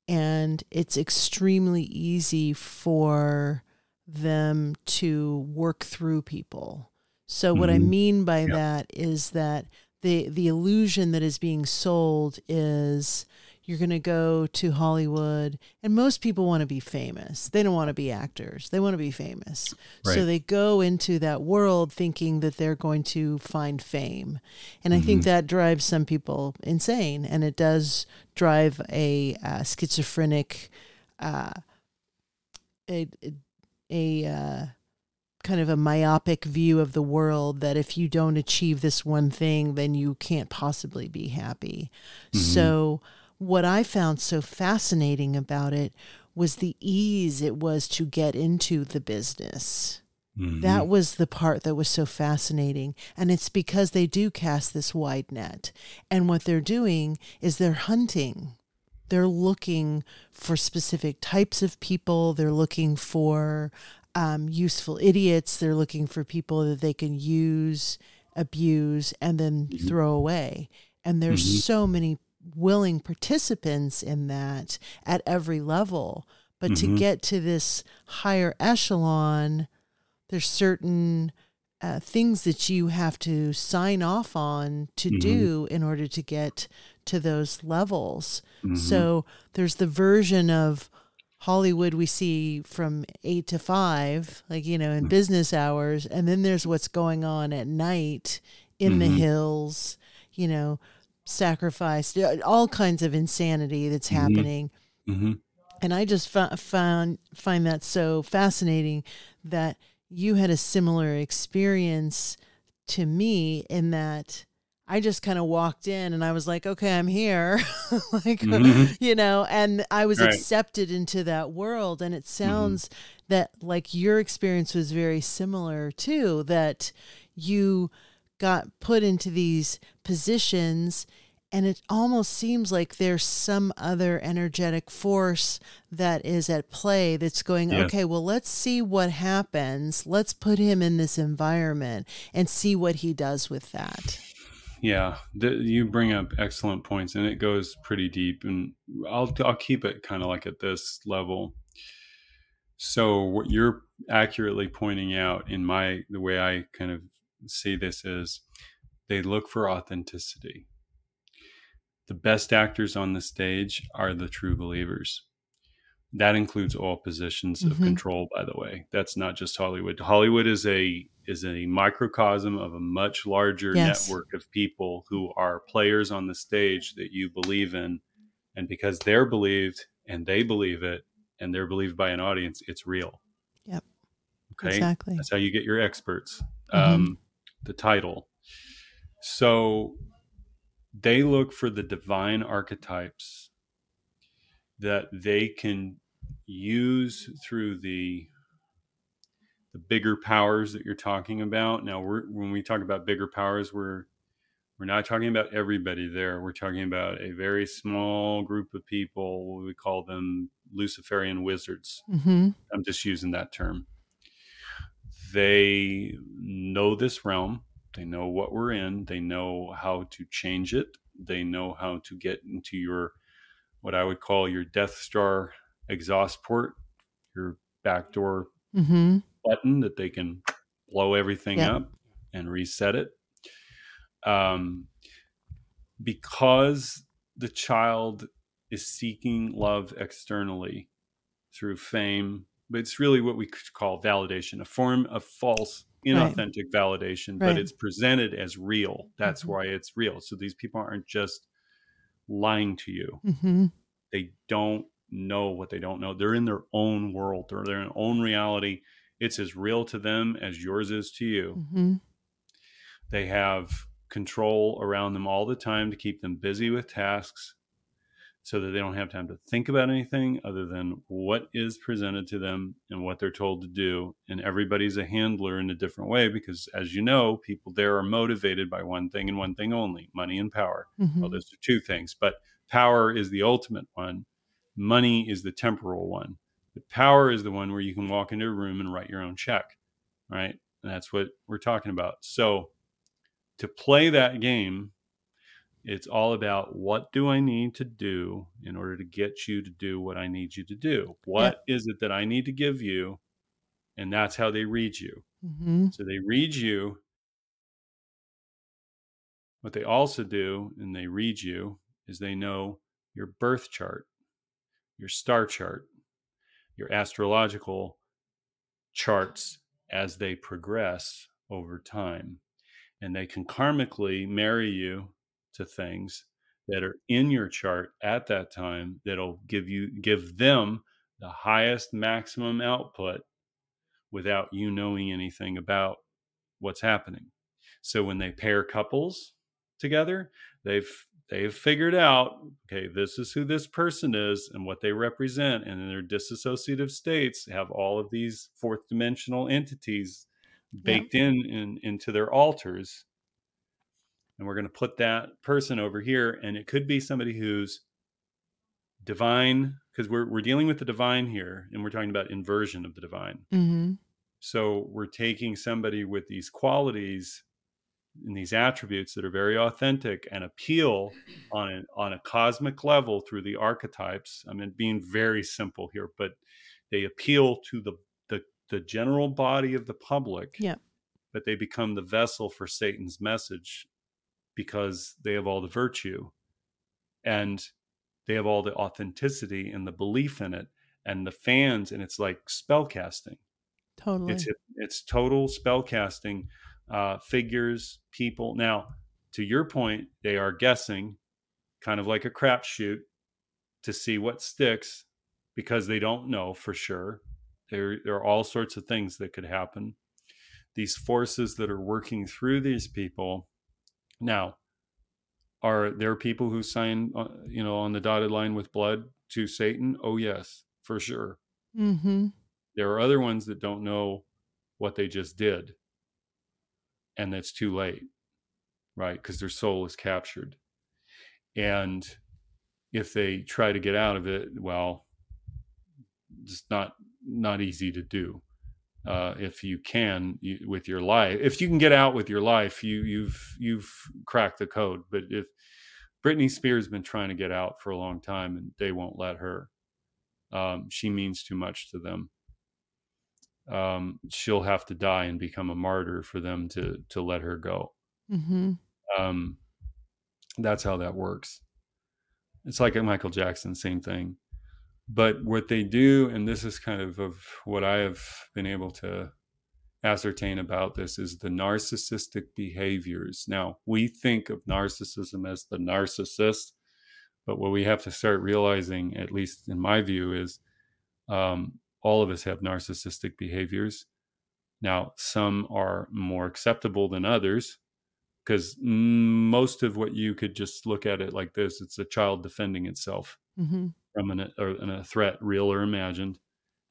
and it's extremely easy for them to work through people. So mm-hmm. what I mm-hmm. mean by yep. that is that the the illusion that is being sold is you're going to go to Hollywood, and most people want to be famous. They don't want to be actors, they want to be famous. Right. So they go into that world thinking that they're going to find fame. And I think that drives some people insane, and it does drive a uh, schizophrenic, uh, a, a uh, kind of a myopic view of the world that if you don't achieve this one thing, then you can't possibly be happy. So, what I found so fascinating about it was the ease it was to get into the business. Mm-hmm. That was the part that was so fascinating. And it's because they do cast this wide net. And what they're doing is they're hunting. They're looking for specific types of people. They're looking for um, useful idiots. They're looking for people that they can use, abuse, and then throw away. And there's so many willing participants in that at every level. But to mm-hmm. get to this higher echelon, there's certain uh, things that you have to sign off on to mm-hmm. do in order to get to those levels. Mm-hmm. So there's the version of Hollywood we see from eight to five, like, you know, in mm. business hours. And then there's what's going on at night in the hills, you know, sacrifice, all kinds of insanity that's happening hmm and I just fo- found find that so fascinating that you had a similar experience to me in that I just kind of walked in and I was like, okay, I'm here, *laughs* like Mhm. you know, and I was Right. accepted into that world. And it sounds that like your experience was very similar too. That you got put into these positions and it almost seems like there's some other energetic force that is at play that's going Yes. okay well let's see what happens let's put him in this environment and see what he does with that Yeah, th- you bring up excellent points, and it goes pretty deep. And I'll I'll keep it kind of like at this level. So what you're accurately pointing out in my the way I kind of see this is they look for authenticity. The best actors on the stage are the true believers. That includes all positions of Mhm. control, by the way. That's not just Hollywood. Hollywood is a is a microcosm of a much larger Yes. network of people who are players on the stage that you believe in. And because they're believed and they believe it and they're believed by an audience, it's real. Yep. Okay. exactly That's how you get your experts. Mhm. Um, the title. So they look for the divine archetypes that they can use through the the bigger powers that you're talking about. Now, we're, when we talk about bigger powers, we're we're not talking about everybody there. We're talking about a very small group of people. We call them Luciferian wizards. mm-hmm. I'm just using that term. They know this realm. They know what we're in. They know how to change it. They know how to get into your, what I would call your Death Star exhaust port, your backdoor Mm-hmm. button that they can blow everything Yeah. up and reset it. Um, because the child is seeking love externally through fame, but it's really what we could call validation, a form of false, inauthentic validation, but it's presented as real. That's Mhm. why it's real. So these people aren't just lying to you Mm-hmm. they don't know what they don't know. They're in their own world. They're in their own reality. It's as real to them as yours is to you. Mm-hmm. They have control around them all the time to keep them busy with tasks so that they don't have time to think about anything other than what is presented to them and what they're told to do. And everybody's a handler in a different way because, as you know, people there are motivated by one thing and one thing only money and power. Mm-hmm. Well, those are two things, but power is the ultimate one. Money is the temporal one. The power is the one where you can walk into a room and write your own check, right? And that's what we're talking about. So, to play that game, it's all about what do I need to do in order to get you to do what I need you to do? What is it that I need to give you? And that's how they read you. Mm-hmm. So they read you. What they also do, and they read you, is they know your birth chart, your star chart, your astrological charts as they progress over time. And they can karmically marry you to things that are in your chart at that time that'll give you give them the highest maximum output without you knowing anything about what's happening. So when they pair couples together, they've they've figured out okay this is who this person is and what they represent and in their disassociative states have all of these fourth dimensional entities baked yeah. in, in into their alters and we're going to put that person over here and it could be somebody who's divine because we're, we're dealing with the divine here and we're talking about inversion of the divine mm-hmm. so we're taking somebody with these qualities and these attributes that are very authentic and appeal on a, on a cosmic level through the archetypes. I mean, being very simple here, but they appeal to the the, the general body of the public. Yeah. But they become the vessel for Satan's message because they have all the virtue and they have all the authenticity and the belief in it and the fans and it's like spell casting. Totally. It's it's total spell casting uh, figures, people. Now, to your point, they are guessing, kind of like a crapshoot, to see what sticks because they don't know for sure. There, there are all sorts of things that could happen. These forces that are working through these people. Now, are there people who sign, uh, you know, on the dotted line with blood to Satan? Oh yes, for sure. Mm-hmm. There are other ones that don't know what they just did and it's too late, right? Because their soul is captured. And if they try to get out of it, well, it's not not easy to do. Uh, if you can you, with your life, if you can get out with your life, you you've you've cracked the code. But if Britney Spears has been trying to get out for a long time and they won't let her, um, she means too much to them um, she'll have to die and become a martyr for them to to let her go. Mm-hmm. Um, that's how that works. It's like Michael Jackson, same thing. But what they do, and this is kind of of what I have been able to ascertain about this, is the narcissistic behaviors. Now we think of narcissism as the narcissist, but what we have to start realizing, at least in my view, is um, all of us have narcissistic behaviors. Now, some are more acceptable than others because most of what you could just look at it like this it's a child defending itself mm-hmm. From an, a threat, real or imagined.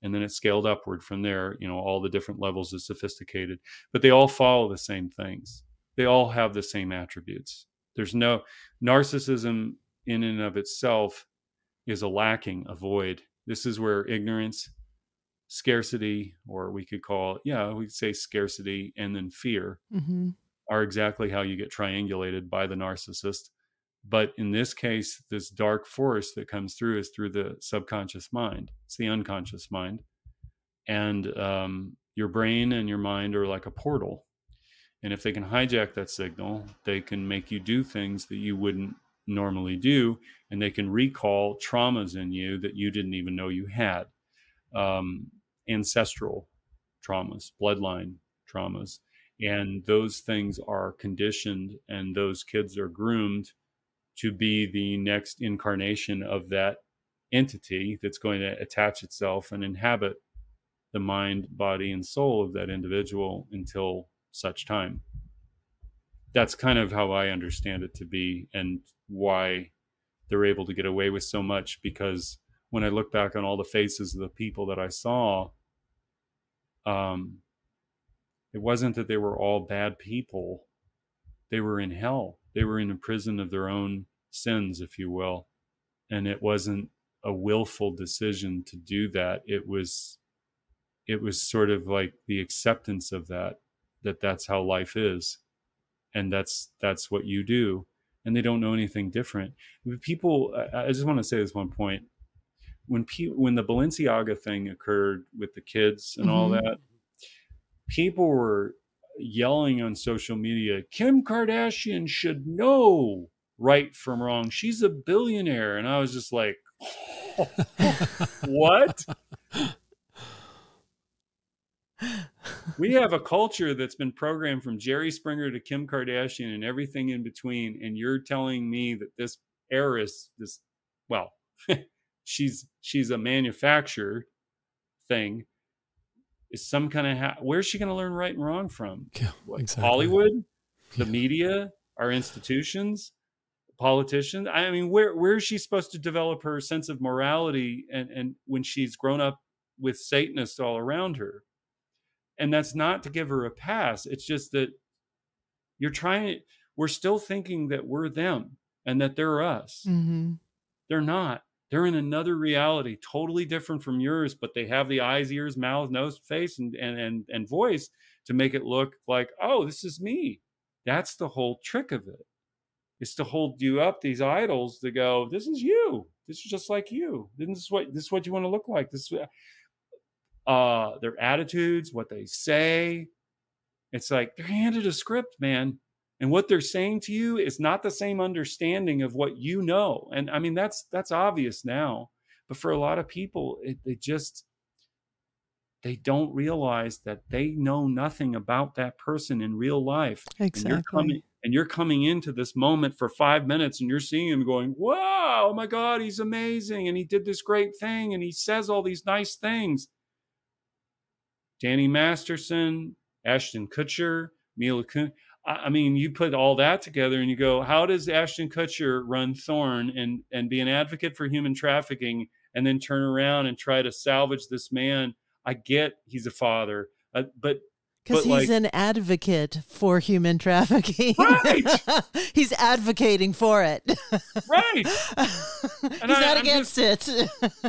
And then it's scaled upward from there, you know, all the different levels of sophisticated, but they all follow the same things. They all have the same attributes. There's no narcissism in and of itself is a lacking, a void. This is where ignorance scarcity, or we could call, yeah, we say scarcity and then fear mm-hmm. are exactly how you get triangulated by the narcissist. But in this case, this dark force that comes through is through the subconscious mind. It's the unconscious mind. And um, your brain and your mind are like a portal. And if they can hijack that signal, they can make you do things that you wouldn't normally do. And they can recall traumas in you that you didn't even know you had um, ancestral traumas, bloodline traumas. And those things are conditioned, and those kids are groomed to be the next incarnation of that entity that's going to attach itself and inhabit the mind, body, and soul of that individual until such time. That's kind of how I understand it to be, and why they're able to get away with so much because when I look back on all the faces of the people that I saw, um, it wasn't that they were all bad people. They were in hell. They were in a prison of their own sins, if you will. And it wasn't a willful decision to do that. It was, it was sort of like the acceptance of that, that that's how life is. And that's, that's what you do. And they don't know anything different. People, I just want to say this one point when pe- when the Balenciaga thing occurred with the kids and mm-hmm. all that, people were yelling on social media, Kim Kardashian should know right from wrong. She's a billionaire. And I was just like, *laughs* what? we have a culture that's been programmed from Jerry Springer to Kim Kardashian and everything in between. And you're telling me that this heiress, this, well, *laughs* she's she's a manufacturer thing is some kind of ha- where's she going to learn right and wrong from Yeah, exactly. hollywood the Yeah. media our institutions politicians i mean where where is she supposed to develop her sense of morality and and when she's grown up with satanists all around her and that's not to give her a pass it's just that you're trying we're still thinking that we're them and that they're us Mm-hmm. they're not. They're in another reality, totally different from yours, but they have the eyes, ears, mouth, nose, face, and and and, and voice to make it look like, oh, this is me. That's the whole trick of it. Is to hold you up, these idols, to go, this is you. This is just like you. This is what this is what you want to look like. This is uh their attitudes, what they say. It's like they're handed a script, man and what they're saying to you is not the same understanding of what you know. And i mean that's that's obvious now but for a lot of people it, they just they don't realize that they know nothing about that person in real life. And you're coming Exactly. and you're coming into this moment for five minutes and you're seeing him going wow oh my god he's amazing and he did this great thing and he says all these nice things. Danny masterson ashton kutcher mila Kun- I mean, you put all that together and you go, how does Ashton Kutcher run Thorn and and be an advocate for human trafficking and then turn around and try to salvage this man? I get he's a father, uh, but Because he's like- an advocate for human trafficking. Right. *laughs* he's advocating for it. right, *laughs* And he's I- not I'm against it.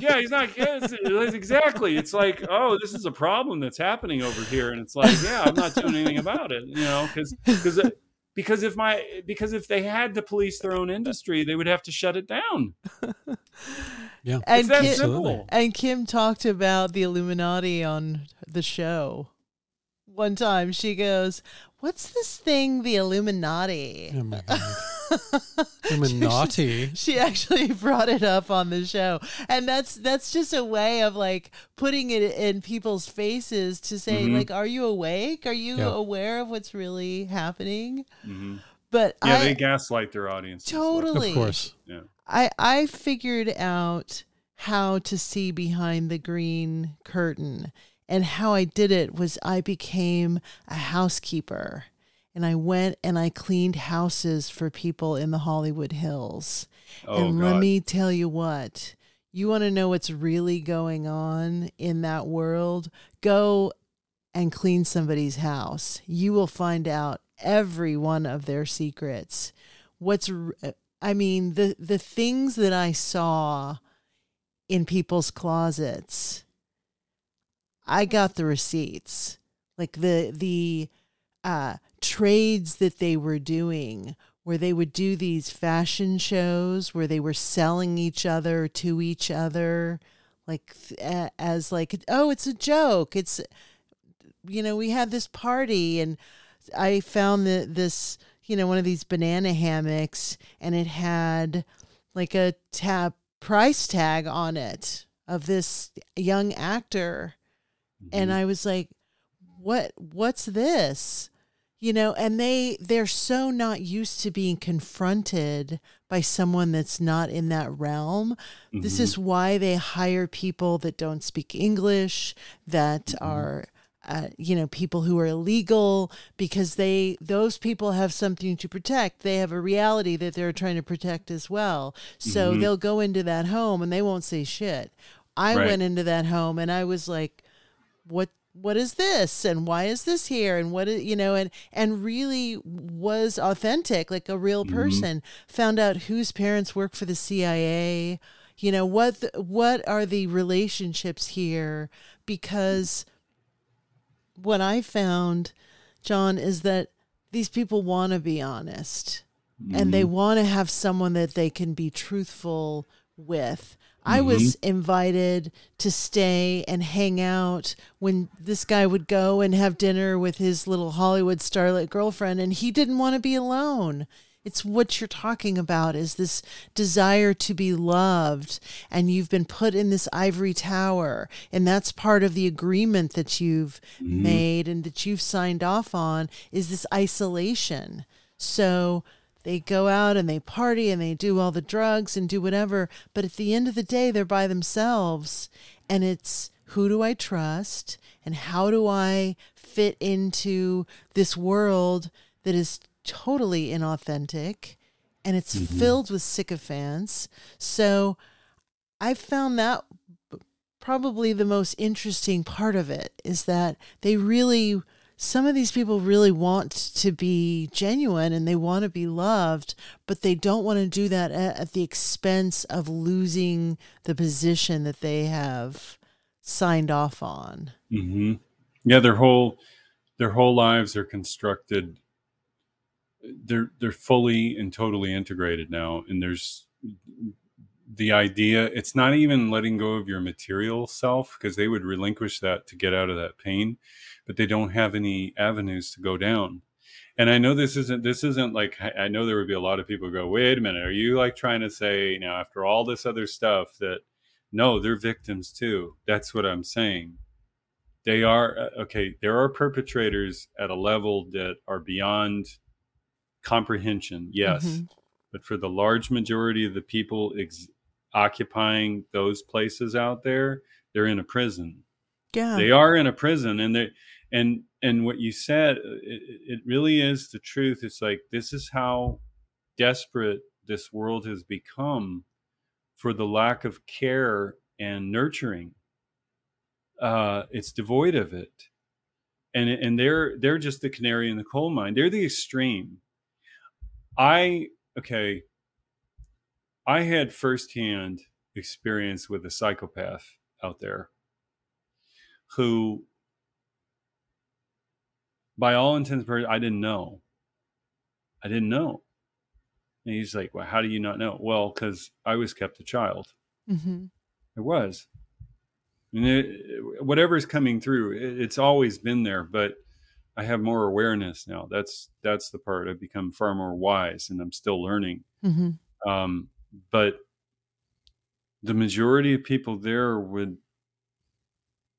yeah, he's not. against it's, it's exactly. It's like, oh, this is a problem that's happening over here, and it's like, yeah, I'm not doing anything about it, you know, because because uh, because if my because if they had to police their own industry, they would have to shut it down. Yeah. and It's that Kim, simple. and Kim talked about the Illuminati on the show. One time she goes, What's this thing, the Illuminati? Oh my god. *laughs* Illuminati. *laughs* She actually brought it up on the show. And that's that's just a way of like putting it in people's faces to say, Mhm. like, are you awake? Are you Yeah. aware of what's really happening? Mhm. But Yeah, I they gaslight their audience. totally Of course. Yeah. I I figured out how to see behind the green curtain. And how I did it was I became a housekeeper. And I went and I cleaned houses for people in the Hollywood Hills. Oh, and God. let me tell you what, you want to know what's really going on in that world? Go and clean somebody's house. You will find out every one of their secrets. What's r- I mean, the the things that I saw in people's closets. I got the receipts. Like the the uh trades that they were doing where they would do these fashion shows where they were selling each other to each other like as like oh it's a joke it's you know we had this party and i found that this you know one of these banana hammocks and it had like a tab price tag on it of this young actor and Mm-hmm. i was like what what's this you know and they they're so not used to being confronted by someone that's not in that realm this Mm-hmm. is why they hire people that don't speak english that are uh, you know people who are illegal because they those people have something to protect they have a reality that they're trying to protect as well so Mhm. they'll go into that home and they won't say shit i Right. went into that home and i was like what what is this? And why is this here? And what is, you know and and really was authentic like a real mm-hmm. person. Found out whose parents work for the CIA you know what the, what are the relationships here? Because what I found John is that these people want to be honest. And they mm-hmm. want to have someone that they can be truthful with. I was invited to stay and hang out when this guy would go and have dinner with his little Hollywood starlet girlfriend, and he didn't want to be alone. it's what you're talking about is this desire to be loved and you've been put in this ivory tower and that's part of the agreement that you've mm-hmm. made and that you've signed off on is this isolation so they go out and they party and they do all the drugs and do whatever but at the end of the day they're by themselves and it's who do I trust and how do I fit into this world that is totally inauthentic and it's mm-hmm. filled with sycophants. So I found that probably the most interesting part of it is that they really some of these people really want to be genuine and they want to be loved, but they don't want to do that at, the expense of losing the position that they have signed off on. Mm-hmm. Yeah, their whole their whole lives are constructed. They're they're fully and totally integrated now, and there's the idea. It's not even letting go of your material self because they would relinquish that to get out of that pain, but they don't have any avenues to go down. And I know this isn't this isn't like I know there would be a lot of people go, wait a minute, are you like trying to say now after all this other stuff that no, they're victims too. That's what I'm saying. They are, uh, okay, there are perpetrators at a level that are beyond comprehension, yes. Mm-hmm. But for the large majority of the people ex- occupying those places out there, they're in a prison. Yeah. They are in a prison and they and and what you said uh, it, it really is the truth. It's like this is how desperate this world has become for the lack of care and nurturing. Uh, it's devoid of it, and and they're they're just the canary in the coal mine. They're the extreme. I okay. I had firsthand experience with a psychopath out there who, by all intents and purposes, I didn't know. I didn't know. And he's like, Well, how do you not know? Well, because I was kept a child. Mm-hmm. I was. And it, whatever's coming through, it, it's always been there, but I have more awareness now. That's that's the part. I've become far more wise, and I'm still learning. Mm-hmm. Um, but the majority of people there would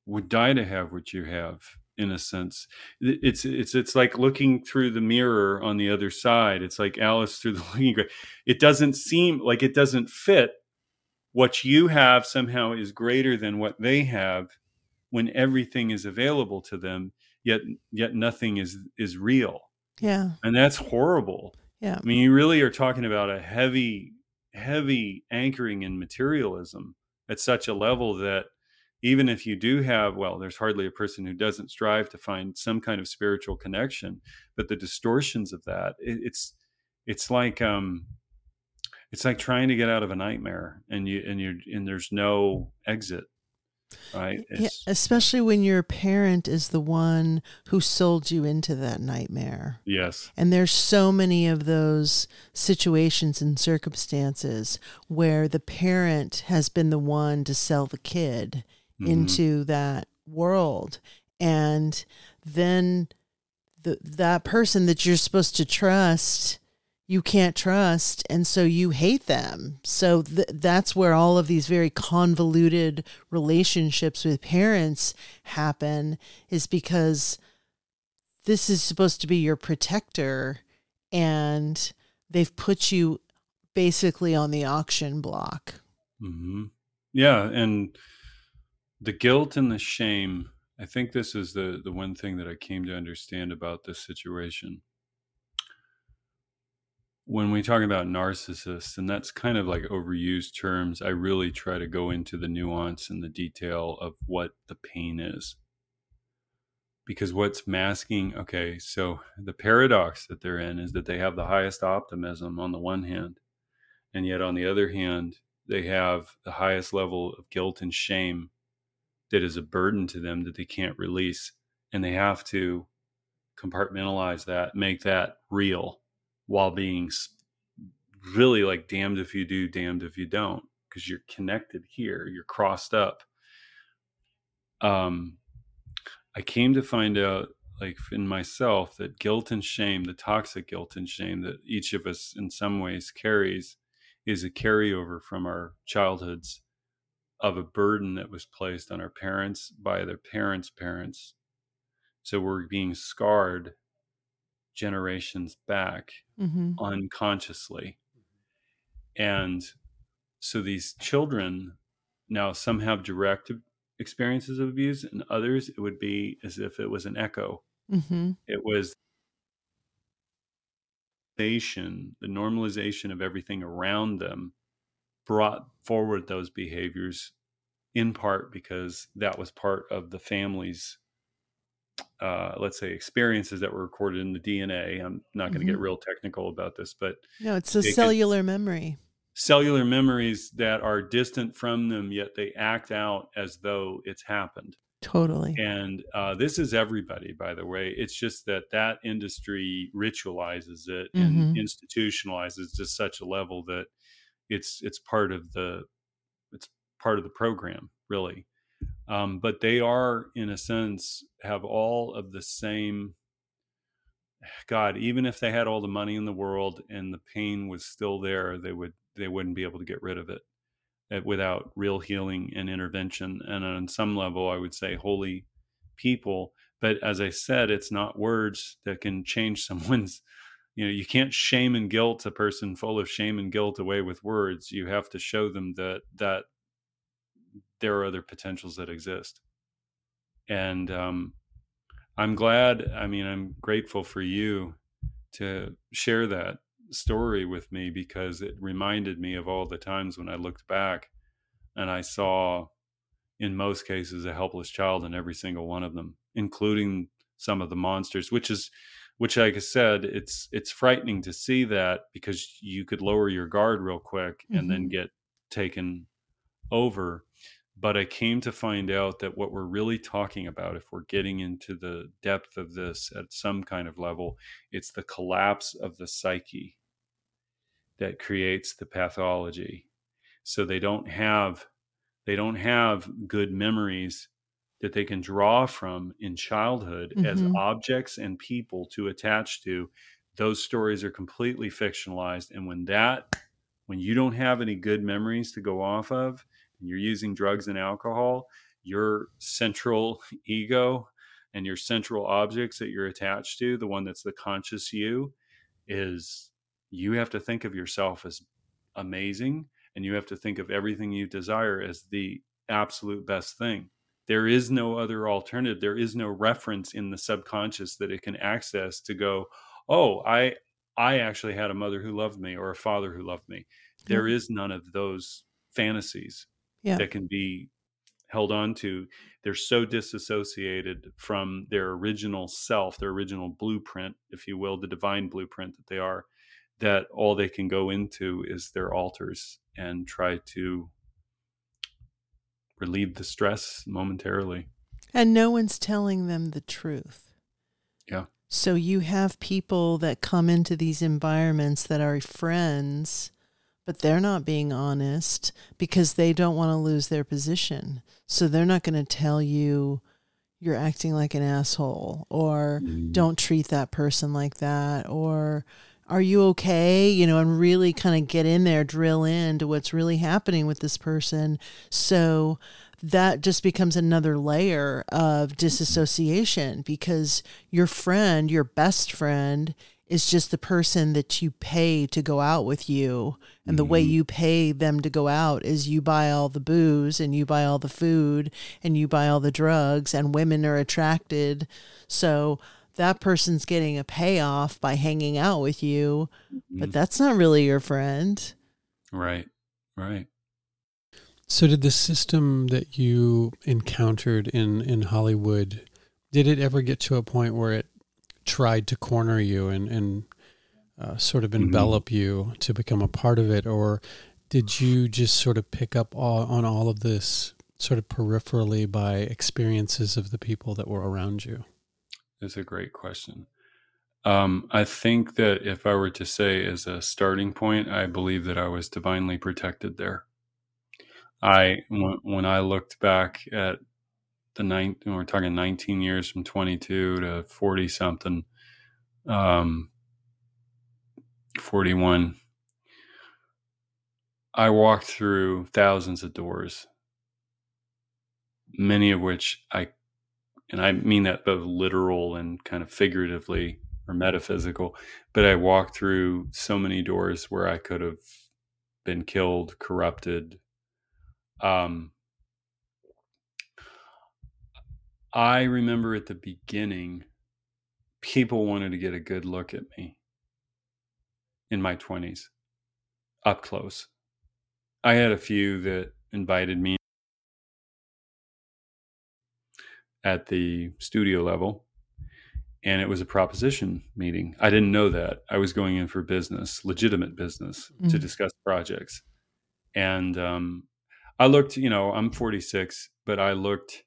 would die to have what you have in a sense. It's it's it's like looking through the mirror on the other side. It's like Alice through the *laughs* looking glass. It doesn't seem like it doesn't fit. What you have somehow is greater than what they have when everything is available to them, yet yet nothing is is real. Yeah. And that's horrible. Yeah. I mean, you really are talking about a heavy, heavy anchoring in materialism at such a level that even if you do have well there's hardly a person who doesn't strive to find some kind of spiritual connection but the distortions of that it, it's it's like um it's like trying to get out of a nightmare and you and you and there's no exit right? Yeah, especially when your parent is the one who sold you into that nightmare. Yes. And there's so many of those situations and circumstances where the parent has been the one to sell the kid mm-hmm. into that world. And then the, that person that you're supposed to trust you can't trust and so you hate them. So th- that's where all of these very convoluted relationships with parents happen is because this is supposed to be your protector and they've put you basically on the auction block. Mm-hmm. yeah and the guilt and the shame i think this is the the one thing that i came to understand about this situation when we talk about narcissists and that's kind of like overused terms i really try to go into the nuance and the detail of what the pain is. Because what's masking okay so the paradox that they're in is that they have the highest optimism on the one hand and yet on the other hand they have the highest level of guilt and shame that is a burden to them that they can't release and they have to compartmentalize that make that real while being really like damned if you do damned if you don't because you're connected here you're crossed up um i came to find out like in myself, that guilt and shame, the toxic guilt and shame that each of us in some ways carries, is a carryover from our childhoods of a burden that was placed on our parents by their parents' parents. So we're being scarred generations back Mm-hmm. unconsciously. And so these children now some have direct experiences of abuse and others it would be as if it was an echo. Mm-hmm. It was the normalization of everything around them brought forward those behaviors in part because that was part of the family's uh, let's say experiences that were recorded in the DNA. I'm not going to get Mhm. real technical about this, but No, it's a cellular memory. cellular memories that are distant from them, yet they act out as though it's happened. Totally. And uh, this is everybody, by the way. It's just that that industry ritualizes it and Mhm. institutionalizes to such a level that it's it's part of the it's part of the program, really. Um, but they are, in a sense, have all of the same. God, even if they had all the money in the world and the pain was still there, they would they wouldn't be able to get rid of it uh, without real healing and intervention. And on some level, I would say holy people. But as I said, it's not words that can change *laughs* someone's. You know, you can't shame and guilt a person full of shame and guilt away with words. You have to show them that that there are other potentials that exist. And um, I'm glad. I mean, I'm grateful for you to share that story with me because it reminded me of all the times when I looked back and I saw, in most cases, a helpless child in every single one of them, including some of the monsters, which is, which, like I said, it's it's frightening to see that because you could lower your guard real quick and then Mhm. get taken over. But I came to find out that what we're really talking about, if we're getting into the depth of this at some kind of level, it's the collapse of the psyche that creates the pathology. So they don't have they don't have good memories that they can draw from in childhood as Mhm. objects and people to attach to. Those stories are completely fictionalized. And when that when you don't have any good memories to go off of, and you're using drugs and alcohol, your central *laughs* ego and your central objects that you're attached to, the one that's the conscious you, is you have to think of yourself as amazing and you have to think of everything you desire as the absolute best thing. There is no other alternative. There is no reference in the subconscious that it can access to go, "Oh, I I actually had a mother who loved me or a father who loved me." There is none of those fantasies Yeah. that can be held on to. They're so disassociated from their original self, their original blueprint, if you will, the divine blueprint that they are, that all they can go into is their alters and try to relieve the stress momentarily. And no one's telling them the truth. Yeah. So you have people that come into these environments that are friends, but they're not being honest because they don't want to lose their position. So they're not going to tell you you're acting like an asshole or mm. don't treat that person like that or are you okay? You know, and really kind of get in there, drill into what's really happening with this person. So that just becomes another layer of mm-hmm. disassociation because your friend, your best friend, is just the person that you pay to go out with you. And the way mm-hmm. you pay them to go out is you buy all the booze and you buy all the food and you buy all the drugs, and women are attracted. So that person's getting a payoff by hanging out with you, mm-hmm. but that's not really your friend. Right, right. So, did the system that you encountered in in Hollywood did it ever get to a point where it tried to corner you and and uh, sort of envelop you to become a part of it, or did you just sort of pick up all, on all of this sort of peripherally by experiences of the people that were around you? That's a great question. Um, I think that if I were to say as a starting point, I believe that I was divinely protected there. I when, when I looked back at the nine, we're talking 19 years from 22 to 40 something, um, 41. I walked through thousands of doors, many of which I, and I mean that both literal and kind of figuratively or metaphysical, but I walked through so many doors where I could have been killed, corrupted. Um, I remember at the beginning, people wanted to get a good look at me in my 20s, up close. I had a few that invited me at the studio level, and it was a proposition meeting. I didn't know that. I was going in for business, legitimate business, mm. to discuss projects. And um, I looked, you know, I'm 46, but I looked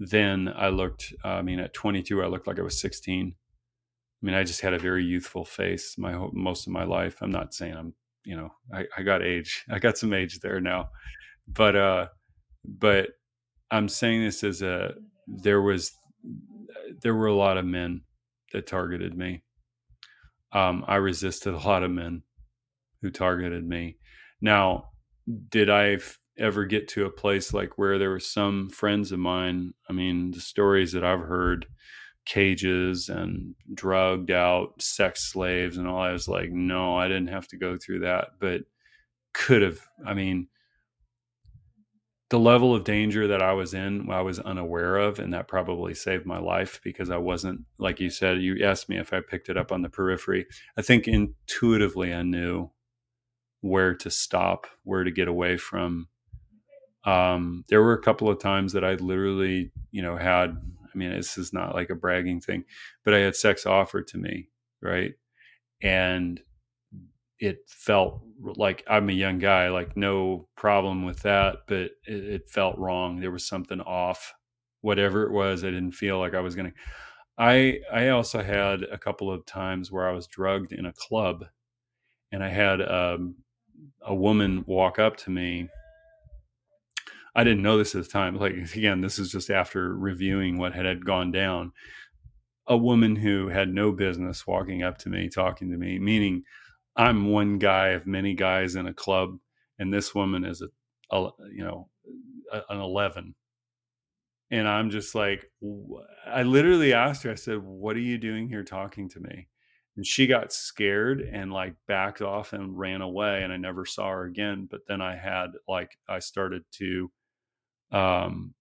then I looked, I mean, at 22, I looked like I was 16. I mean, I just had a very youthful face my most of my life. I'm not saying I'm, you know, I, I got age, *laughs* I got some age there now, but, uh, but I'm saying this as a, there was, there were a lot of men that targeted me. Um, I resisted a lot of men who targeted me. Now, did I ever get to a place like where there were some friends of mine, I mean, the stories that I've heard, cages and drugged out sex slaves and all, I was like, no, I didn't have to go through that, but could have. I mean, the level of danger that I was in, I was unaware of, and that probably saved my life because I wasn't, like you said, you asked me if I picked it up on the periphery. I think intuitively I knew where to stop, where to get away from um, there were a couple of times that I literally, you know, had, I mean, this is not like a bragging thing, but I had sex offered to me, right? And it felt like I'm a young guy, like no problem with that, but it, it felt wrong. There was something off. Whatever it was, I didn't feel like I was going to. I I also had a couple of times where I was drugged in a club, and I had um, a woman walk up to me I didn't know this at the time. Like *laughs* again, this is just after reviewing what had, had gone down. A woman who had no business walking up to me, talking to me, meaning I'm one guy of many guys in a club, and this woman is a, a you know, a, an eleven. And I'm just like, I literally asked her. I said, "What are you doing here, talking to me?" And she got scared and like backed off and ran away, and I never saw her again. But then I had like I started to um,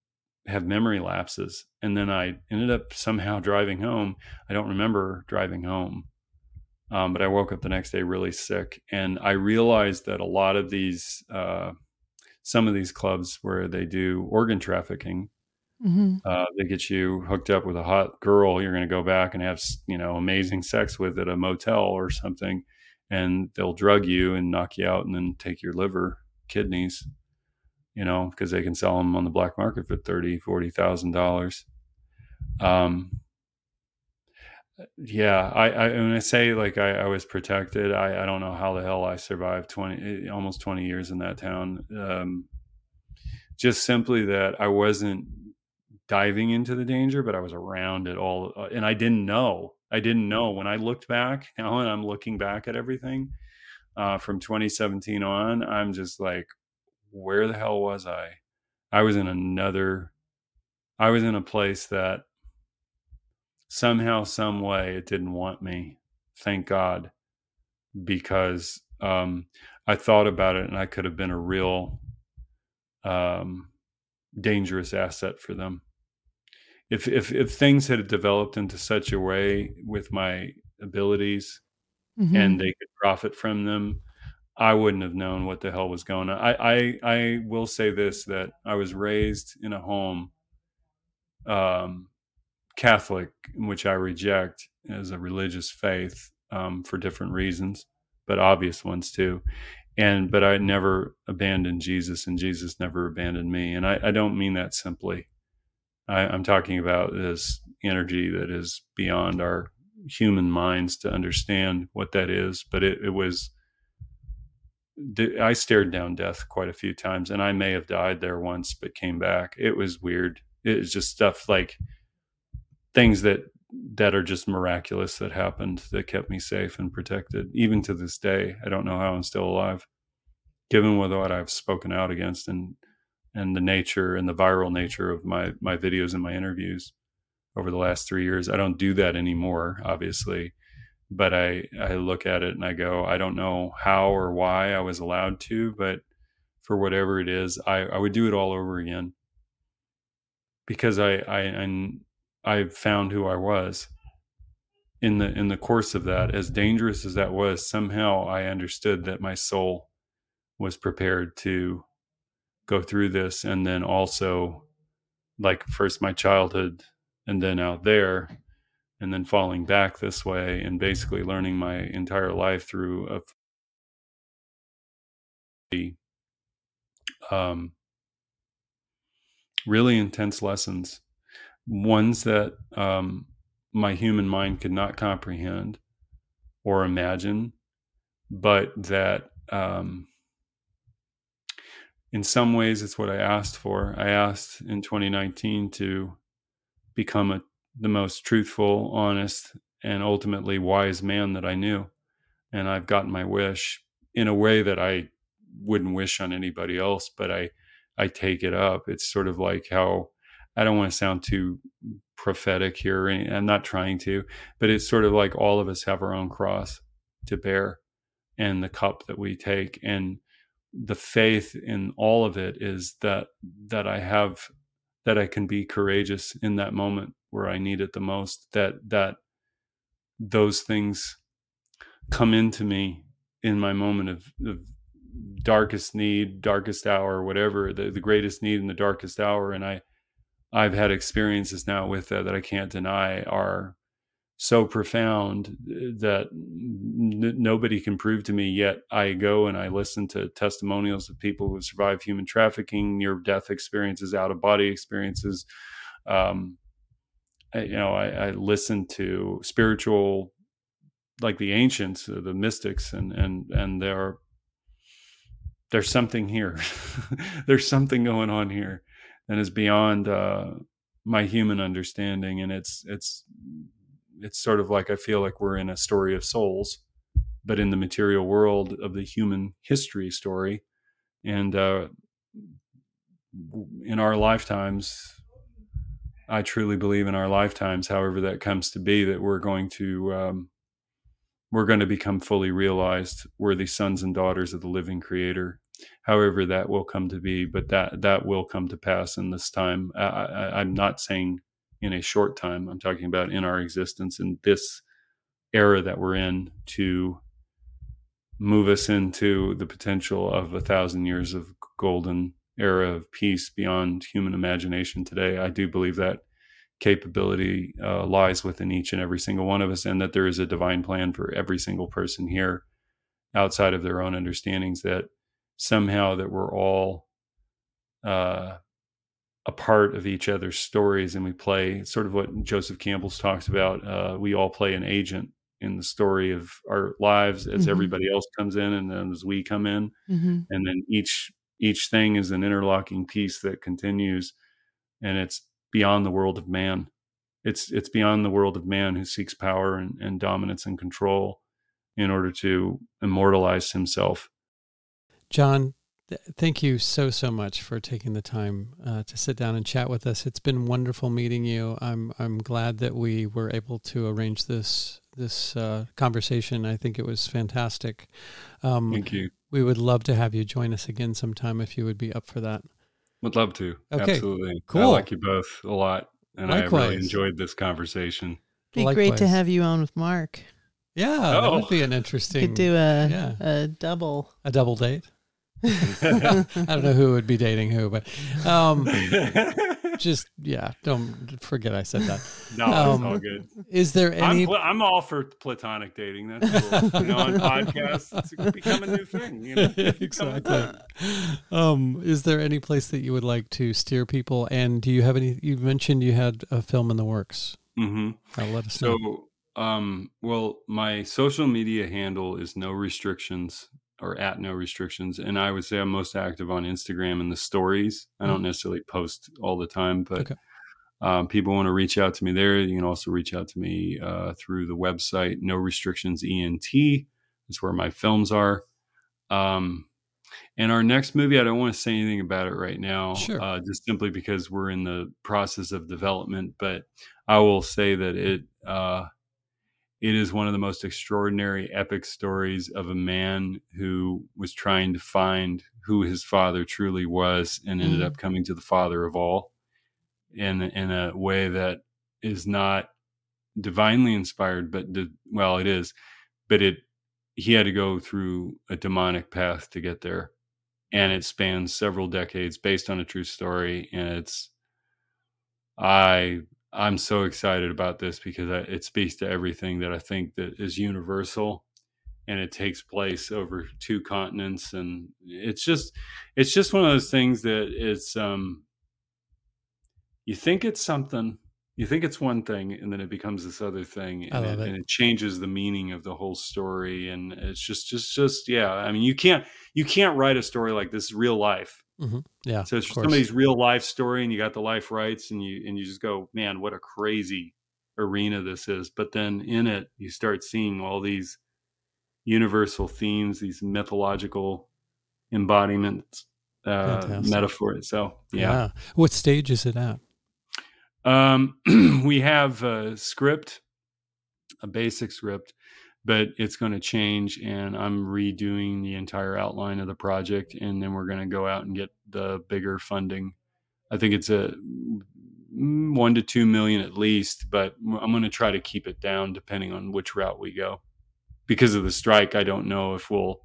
have memory lapses. And then I ended up somehow driving home. I don't remember driving home, um, but I woke up the next day really sick. And I realized that a lot of these, uh, some of these clubs where they do organ trafficking, mm-hmm. uh, they get you hooked up with a hot girl. You're going to go back and have, you know, amazing sex with at a motel or something. And they'll drug you and knock you out and then take your liver, kidneys you know, because they can sell them on the black market for thirty, forty thousand dollars. Um, yeah, I, I when I say like I, I was protected, I, I don't know how the hell I survived twenty eh, almost twenty years in that town. Um, just simply that I wasn't diving into the danger, but I was around it all, uh, and I didn't know. I didn't know when I looked back. Now, and I'm looking back at everything uh, from 2017 on, I'm just like, where the hell was I? I was in another, I was in a place that somehow, some way it didn't want me. Thank God. Because um, I thought about it and I could have been a real um, dangerous asset for them. If, if, if things had developed into such a way with my abilities mm-hmm. and they could profit from them, I wouldn't have known what the hell was going on. I, I, I will say this that I was raised in a home um, Catholic, which I reject as a religious faith um, for different reasons, but obvious ones too. And but I never abandoned Jesus, and Jesus never abandoned me. And I, I don't mean that simply. I, I'm talking about this energy that is beyond our human minds to understand what that is. But it, it was I stared down death quite a few times, and I may have died there once, but came back. It was weird. It's just stuff like things that that are just miraculous that happened that kept me safe and protected. Even to this day, I don't know how I'm still alive, given what I've spoken out against and and the nature and the viral nature of my my videos and my interviews over the last three years. I don't do that anymore, obviously, but I I look at it and I go, I don't know how or why I was allowed to, but for whatever it is, I I would do it all over again. Because I I I found who I was in the in the course of that. As dangerous as that was somehow I understood that my soul was prepared to go through this and then also like first my childhood and then out there and then falling back this way and basically learning my entire life through a um, really intense lessons. Ones that um, my human mind could not comprehend or imagine but that um, in some ways it's what i asked for. I asked in 2019 to become a, the most truthful honest and ultimately wise man that i knew and i've gotten my wish in a way that i wouldn't wish on anybody else but i i take it up. It's sort of like how i don't want to sound too prophetic here eh, i'm not trying to but it's sort of like all of us have our own cross to bear and the cup that we take and the faith in all of it is that that I have that I can be courageous in that moment where I need it the most that that those things come into me in my moment of, of darkest need darkest hour whatever the, the greatest need in the darkest hour and I I've had experiences now with that that I can't deny are so profound uh, that n- nobody can prove to me yet. I go and i listen to testimonials of people who survived human trafficking near death experiences out of body experiences um, You know I, I, listen to spiritual like the ancients uh, the mystics and and and there there's something here *laughs* there's something going on here and is beyond uh, my human understanding and it's it's it's sort of like I feel like we're in a story of souls, but in the material world of the human history story. And uh, in our lifetimes, I truly believe in our lifetimes, however that comes to be, that we're going to um, we're going to become fully realized worthy sons and daughters of the living Creator. However that will come to be, but that that will come to pass in this time. I, I, I'm not saying in a short time. I'm talking about in our existence in this era that we're in to move us into the potential of a thousand years of golden era of peace beyond human imagination today. I do believe that capability uh, lies within each and every single one of us, and that there is a divine plan for every single person here outside of their own understandings that somehow that we're all uh, a part of each other's stories and we play sort of what Joseph Campbell's talks about. Uh, we all play an agent in the story of our lives as mm-hmm. everybody else comes in and then as we come in mm-hmm. and then each each thing is an interlocking piece that continues and it's beyond the world of man it's it's beyond the world of man who seeks power and, and dominance and control in order to immortalize himself john Thank you so so much for taking the time uh, to sit down and chat with us. It's been wonderful meeting you. I'm I'm glad that we were able to arrange this this uh, conversation. I think it was fantastic. Um, Thank you. We would love to have you join us again sometime if you would be up for that. Would love to. Okay. Absolutely. Cool. I like you both a lot, and Likewise. I really enjoyed this conversation. It'd be Likewise. great to have you on with Mark. Yeah, oh. that would oh. be an interesting. *laughs* Could do a yeah. a double a double date. *laughs* I don't know who would be dating who, but um, *laughs* just yeah, don't forget I said that. No, um, all good. Is there any? I'm, I'm, all for platonic dating. That's cool. you know, on podcasts, it's become a new thing. You know? *laughs* exactly. Um, is there any place that you would like to steer people? And do you have any? You mentioned you had a film in the works. Mm-hmm. Uh, let us so, know. Um, well, my social media handle is no restrictions or at no restrictions. And I would say I'm most active on Instagram and the stories. I don't necessarily post all the time, but Okay. um, people want to reach out to me there. You can also reach out to me uh, through the website, No Restrictions ENT. That's where my films are. Um, and our next movie, I don't want to say anything about it right now, Sure. uh, just simply because we're in the process of development. But I will say that it uh, it is one of the most extraordinary, epic stories of a man who was trying to find who his father truly was, and ended Mm. up coming to the father of all, in in a way that is not divinely inspired, but di- well, it is, but it he had to go through a demonic path to get there and it spans several decades based on a true story and it's i i'm so excited about this because I, it speaks to everything that i think that is universal and it takes place over two continents and it's just it's just one of those things that it's um you think it's something you think it's one thing and then it becomes this other thing and, it, it. and it changes the meaning of the whole story and it's just just just yeah i mean you can't you can't write a story like this real life Yeah. so it's somebody's real life story and you got the life rights and you and you just go man what a crazy arena this is but then in it you start seeing all these universal themes these mythological embodiments uh metaphors so yeah. yeah, What stage is it at? Um, *clears throat* we have a script, a basic script, but it's going to change, and I'm redoing the entire outline of the project, and then we're going to go out and get the bigger funding. I think it's a mm, one to two million at least, but I'm going to try to keep it down depending on which route we go. Because of the strike, I don't know if we'll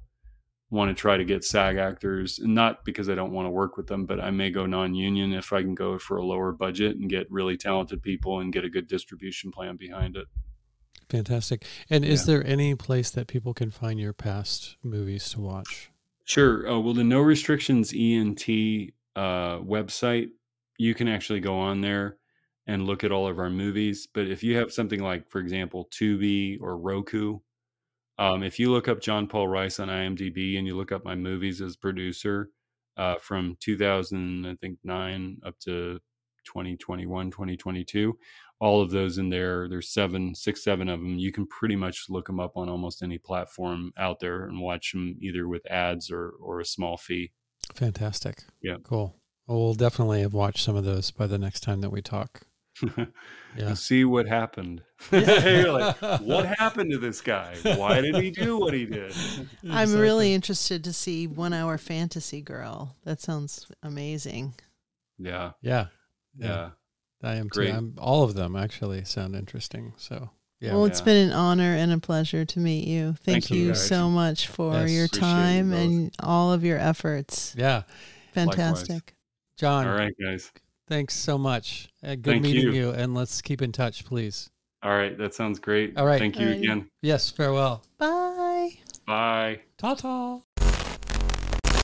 want to try to get SAG actors, not because I don't want to work with them, but I may go non-union if I can go for a lower budget and get really talented people and get a good distribution plan behind it. Fantastic. And is there any place that people can find your past movies to watch? Sure. Oh, well, the No Restrictions ENT uh, website, you can actually go on there and look at all of our movies. But if you have something like, for example, Tubi or Roku, um, if you look up John Paul Rice on IMDb and you look up my movies as producer uh, from 2000, I think nine up to 2021, 2022, all of those in there. There's seven, six, seven of them. You can pretty much look them up on almost any platform out there and watch them either with ads or or a small fee. Fantastic. Yeah. Cool. Well, we'll definitely have watched some of those by the next time that we talk. *laughs* Yeah. You see what happened. *laughs* You're like, what *laughs* happened to this guy? Why did he do what he did? I'm really interested to see One Hour Fantasy Girl. That sounds amazing. Yeah, Yeah. yeah. I am Great. too. I'm, all of them actually sound interesting. So, yeah. well, it's Yeah. been an honor and a pleasure to meet you. Thank, Thank you, you guys. so much for Yes. your Appreciate you time and all of your efforts. yeah. Fantastic. John, All right, guys. thanks so much. Uh, good Thank meeting you. you. And let's keep in touch, please. All right, that sounds great. All right. Thank you Alrighty. again. Yes. Farewell. Bye. Bye. Ta ta.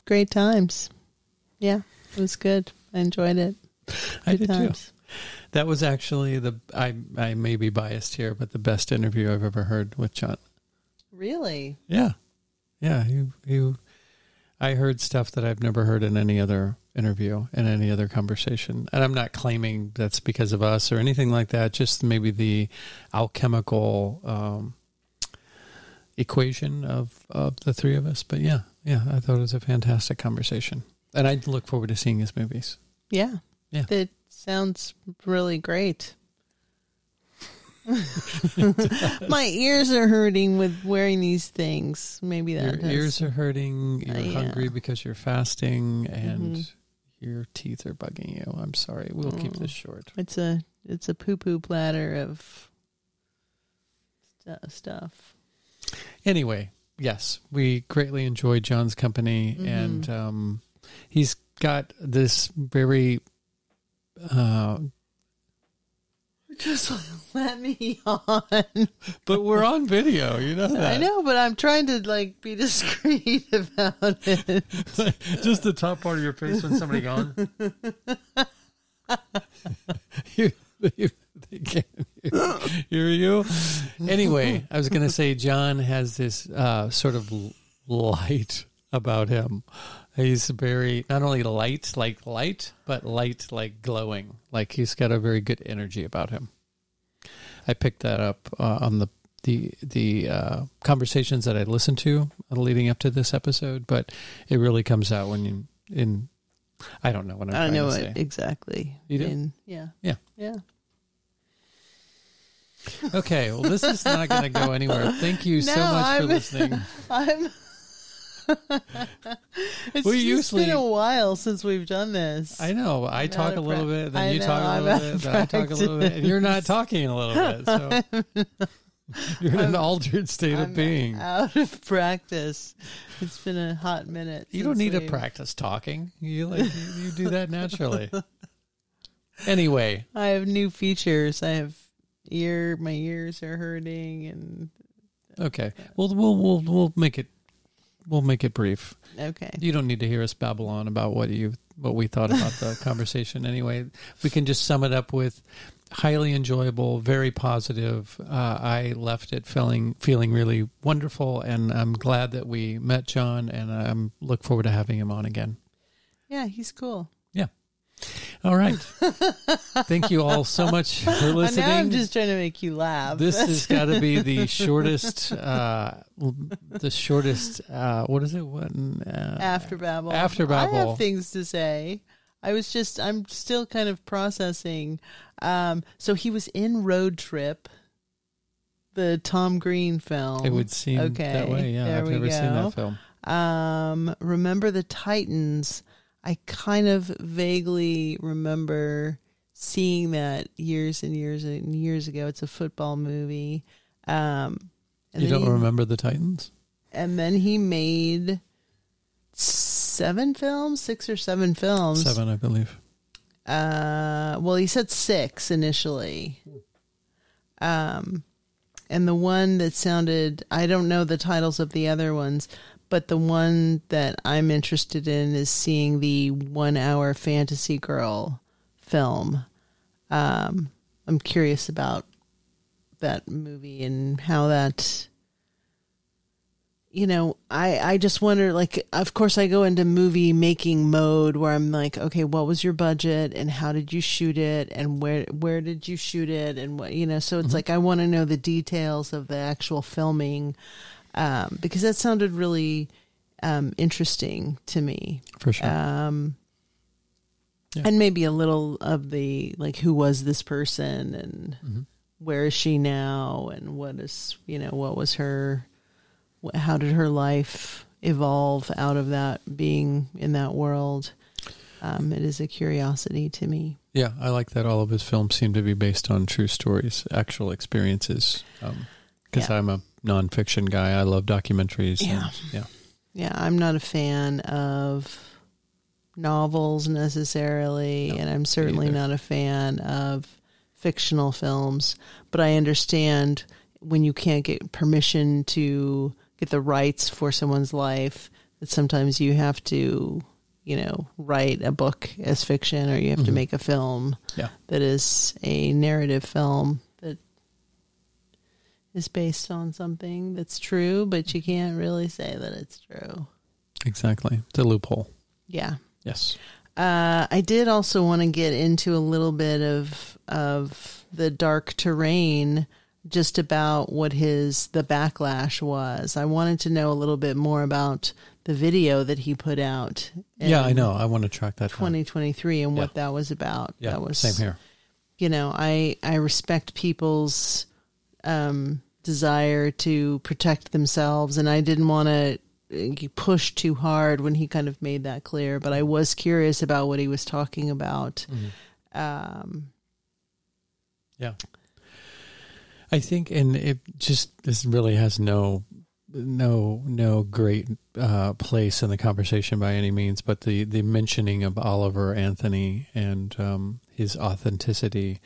Great times. Yeah, it was good. I enjoyed it. I Good did too. That was actually the I I may be biased here, but the best interview I've ever heard with John. Really? Yeah, yeah. You you, I heard stuff that I've never heard in any other interview in any other conversation, and I'm not claiming that's because of us or anything like that. Just maybe the alchemical um, equation of of the three of us. But yeah, yeah. I thought it was a fantastic conversation, and I look forward to seeing his movies. Yeah. Yeah. That sounds really great. *laughs* My ears are hurting with wearing these things. Maybe Your that has- ears are hurting. You're Uh, yeah. hungry because you're fasting, and Mhm. your teeth are bugging you. I'm sorry. We'll keep Mm. this short. It's a it's a poo poo platter of stu- stuff. Anyway, yes, we greatly enjoyed John's company, Mhm. and um, he's got this very. Uh, Just *laughs* let me on. but we're on video, you know that. I know, but I'm trying to like be *laughs* discreet about it. *laughs* Just the top part of your face when somebody gone. you, hear you. Anyway, I was going to say John has this uh, sort of light about him. He's very not only light like light, but light like glowing. Like he's got a very good energy about him. I picked that up uh, on the the the uh, conversations that I listened to leading up to this episode, but it really comes out when you in. I don't know what I'm I trying know say. exactly. You do? And- yeah. Yeah. Yeah. Okay, well, this is not going to go *laughs* anywhere. Thank you so much I'm- for listening. *laughs* I'm. *laughs* it's We usually- been a while since we've done this. I know. I I'm talk a little prac- bit, then I you know, talk a I'm little bit, of then I talk a little bit, and you're not talking a little bit. So *laughs* *laughs* you're in an altered state of I'm being. out of practice. It's been a hot minute. You don't need to we've- practice talking. You like you, you do that naturally. Anyway, I have new features. I have ear. My ears are hurting, and okay. We'll we'll we'll we'll make it we'll make it brief. okay. You don't need to hear us babble on about what you what we thought about the *laughs* conversation. Anyway, we can just sum it up with highly enjoyable, very positive. Uh, I left it feeling feeling really wonderful, and I'm glad that we met John, and I'm look forward to having him on again. Yeah, he's cool. All right. Thank you all so much for *laughs* listening. now I'm just trying to make you laugh. this *laughs* has got to be the shortest, uh, the shortest. Uh, what is it? What uh, after babble. After Babel. I have things to say. I was just. I'm still kind of processing. Um, so he was in Road Trip, the Tom Green film. It would seem Okay, that way. Yeah, I've never seen that film. Um, remember the Titans? I kind of vaguely remember seeing that years and years and years ago. It's a football movie. Um, and You don't he, remember the Titans? And then he made seven films, six or seven films. Seven, I believe. Uh, well, he said six initially. Um, and the one that sounded, I don't know the titles of the other ones, but the one that I'm interested in is seeing the one hour fantasy girl film. Um, I'm curious about that movie and how that you know, I, I just wonder, like, of course, I go into movie making mode where I'm like, okay, what was your budget and how did you shoot it and where where did you shoot it and what you know? So it's like I want to know the details of the actual filming um, because that sounded really um, interesting to me. For sure. Um, Yeah. And maybe a little of the like, who was this person and Mm-hmm. where is she now and what is you know what was her how did her life evolve out of that being in that world um, it is a curiosity to me yeah, I like that all of his films seem to be based on true stories, actual experiences. Because Yeah. I'm a nonfiction guy. I love documentaries. Yeah. And, yeah. yeah i'm not a fan of novels necessarily No, and i'm certainly not a fan of fictional films but i understand when you can't get permission to get the rights for someone's life that sometimes you have to you know write a book as fiction or you have to Mhm. make a film Yeah. that is a narrative film that is based on something that's true but you can't really say that it's true Exactly. It's a loophole. yeah Yes. uh, I did also want to get into a little bit of of the dark terrain, just about what his the backlash was. I wanted to know a little bit more about the video that he put out. yeah, I know. I want to track that. down. 2023 and Yeah. what that was about. Yeah. that was same here. you know, I I respect people's um, desire to protect themselves, and I didn't want to push too hard when he kind of made that clear. But I was curious about what he was talking about. Mm-hmm. Um, Yeah. I think, and it just this really has no, no, no great uh, place in the conversation by any means. But the the mentioning of Oliver Anthony and um, his authenticity,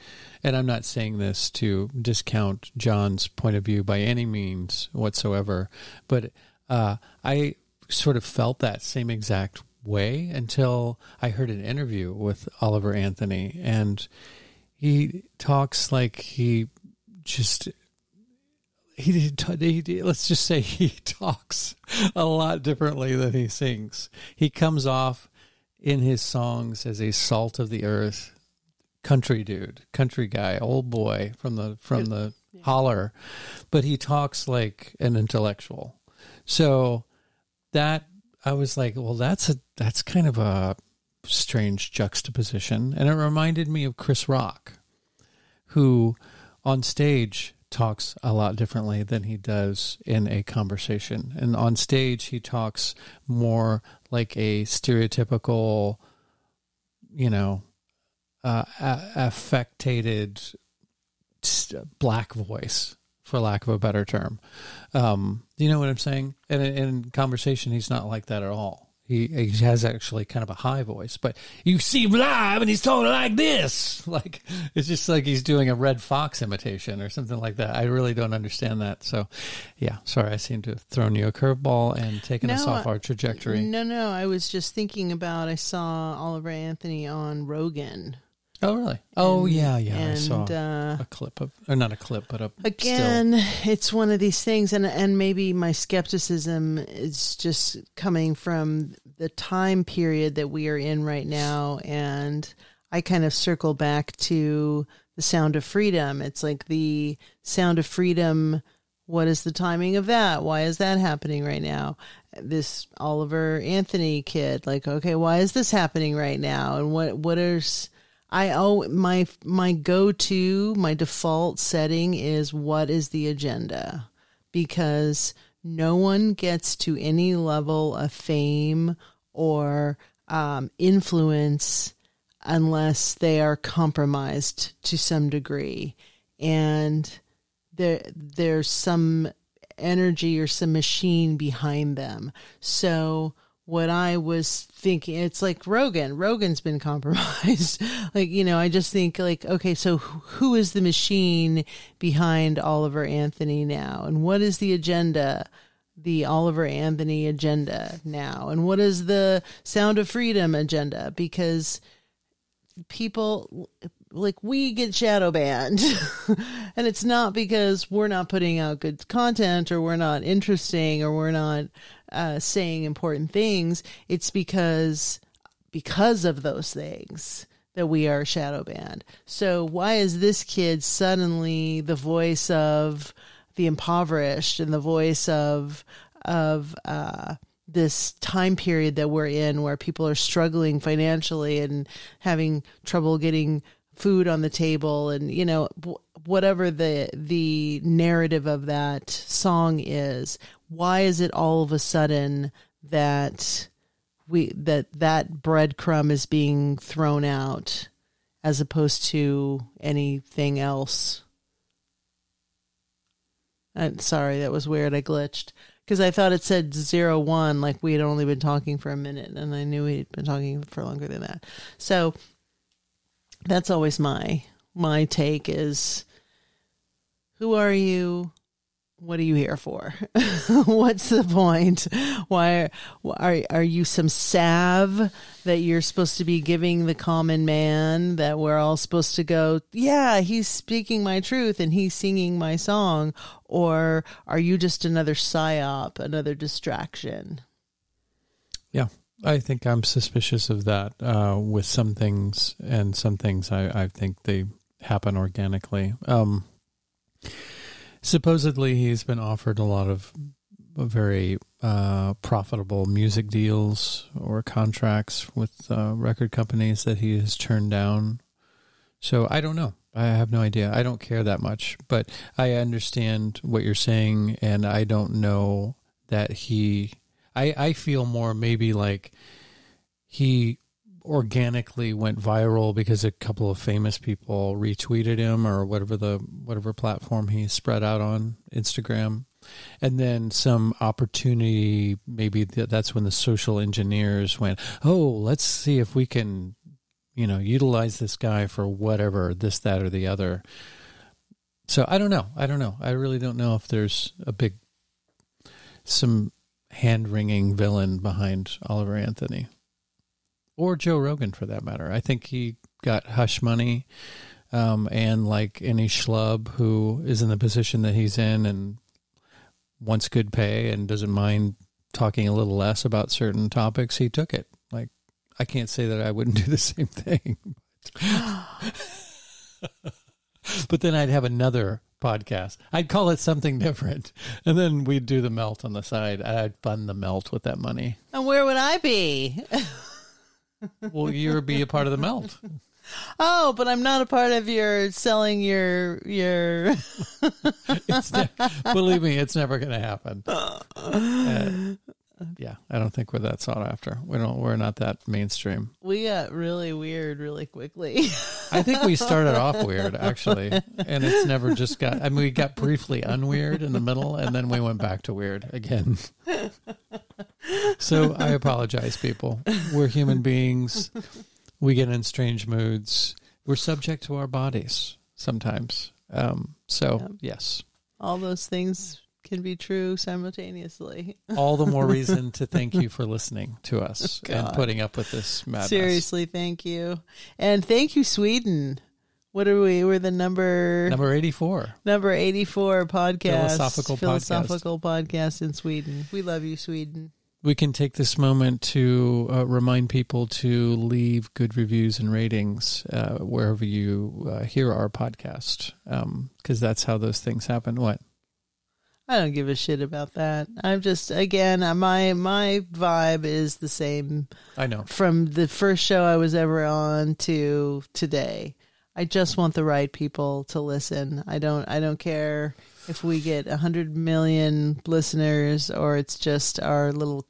and I'm not saying this to discount John's point of view by any means whatsoever, but uh, I sort of felt that same exact way until I heard an interview with Oliver Anthony and he talks like he just he, he, he let's just say he *laughs* talks a lot differently than he sings. He comes off in his songs as a salt of the earth country dude, country guy, old boy from the from the yeah. holler, but he talks like an intellectual. So that I was like, well, that's a that's kind of a strange juxtaposition, and it reminded me of Chris Rock, who on stage talks a lot differently than he does in a conversation. And on stage, he talks more like a stereotypical, you know, uh, affected black voice, for lack of a better term. Um, do you know what I'm saying? And in conversation, he's not like that at all. He, he has actually kind of a high voice, but you see him live and he's talking like this. *laughs* Like it's just like he's doing a Redd Foxx imitation or something like that. I really don't understand that. So, yeah, sorry, I seem to have thrown you a curveball and taken no, us off our trajectory. No, no, I was just thinking about. I saw Oliver Anthony on Rogan Oh, really? Oh, yeah, yeah. And, I saw uh, a clip of, or not a clip, but a again. Still. It's one of these things, and and maybe my skepticism is just coming from the time period that we are in right now, and I kind of circle back to the Sound of Freedom. It's like the Sound of Freedom. What is the timing of that? Why is that happening right now? This Oliver Anthony kid, like, okay, why is this happening right now? And what what is I oh my my go to my default setting is what is the agenda? Because no one gets to any level of fame or um, influence unless they are compromised to some degree. And there there's some energy or some machine behind them. So what I was thinking. It's like Rogan. Rogan's been *laughs* compromised. like, you know, I just think like, okay, so who is the machine behind Oliver Anthony now? And what is the agenda? The Oliver Anthony agenda now? And what is the Sound of Freedom agenda? Because people like we get shadow banned *laughs* and it's not because we're not putting out good content or we're not interesting or we're not uh, saying important things, it's because because of those things that we are shadow banned. So why is this kid suddenly the voice of the impoverished and the voice of of uh, this time period that we're in where people are struggling financially and having trouble getting food on the table and you know whatever the the narrative of that song is why is it all of a sudden that we that that breadcrumb is being thrown out as opposed to anything else? I'm sorry that was weird. I glitched. Because i thought it said zero one like we had only been talking for a minute and i knew we'd been talking for longer than that. So that's always my my take is who are you what are you here for? *laughs* What's the point? Why are are you some salve that you're supposed to be giving the common man that we're all supposed to go, yeah, he's speaking my truth and he's singing my song or are you just another psyop, another distraction? Yeah. I think I'm suspicious of that uh, with some things, and some things I, I think they happen organically. Um, supposedly, he's been offered a lot of very uh, profitable music deals or contracts with uh, record companies that he has turned down. So I don't know. I have no idea. I don't care that much, but I understand what you're saying, and I don't know that he I, I feel more maybe like he organically went viral because a couple of famous people retweeted him or whatever the whatever platform he spread out on Instagram. And then some opportunity maybe that's when the social engineers went oh let's see if we can you know utilize this guy for whatever this that or the other. So i don't know. I don't know. I really don't know if there's a big some hand wringing villain behind Oliver Anthony or Joe Rogan for that matter. I think he got hush money. Um, and like any schlub who is in the position that he's in and wants good pay and doesn't mind talking a little less about certain topics, he took it. Like I can't say that I wouldn't do the *laughs* same thing. *laughs* but then I'd have another podcast. I'd call it something different. And then we'd do the melt on the side. I'd fund the melt with that money. And where would I be? *laughs* Well, you'd be a part of the melt. *laughs* Oh, but I'm not a part of your selling your your. *laughs* It's ne- believe me, it's never going to happen. *laughs* Uh, yeah, I don't think we're that sought after. We don't. We're not that mainstream. we got really weird really quickly. I think we started off weird, actually, and it's never just got. I mean, we got briefly unweird in the middle, and then we went back to weird again. So I apologize, people. We're human beings. We get in strange moods. We're subject to our bodies sometimes. Um, so yes, All those things can be true simultaneously. *laughs* all the more reason to thank you for listening to us and putting up with this madness. Seriously, thank you, and thank you, Sweden. What are we? We're the number Number eighty-four. number eighty four podcast Philosophical podcast. philosophical podcast in Sweden. We love you, Sweden. We can take this moment to uh, remind people to leave good reviews and ratings uh, wherever you uh, hear our podcast, because that's how those things happen. What? I don't give a shit about that. I'm just again, uh, my my vibe is the same I know. from the first show I was ever on to today. I just want the right people to listen. I don't I don't care if we get a hundred million listeners or it's just our little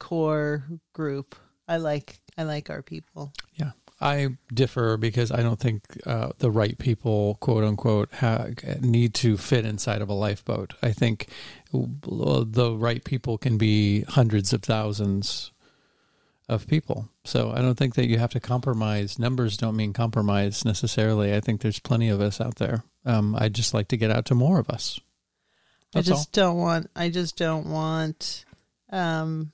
core group. I like I like our people. Yeah. I differ because I don't think uh, the right people, quote unquote, ha- need to fit inside of a lifeboat. I think the right people can be hundreds of thousands of people. So I don't think that you have to compromise. Numbers don't mean compromise necessarily. I think there's plenty of us out there. Um, I'd just like to get out to more of us. That's I just don't want I just don't want um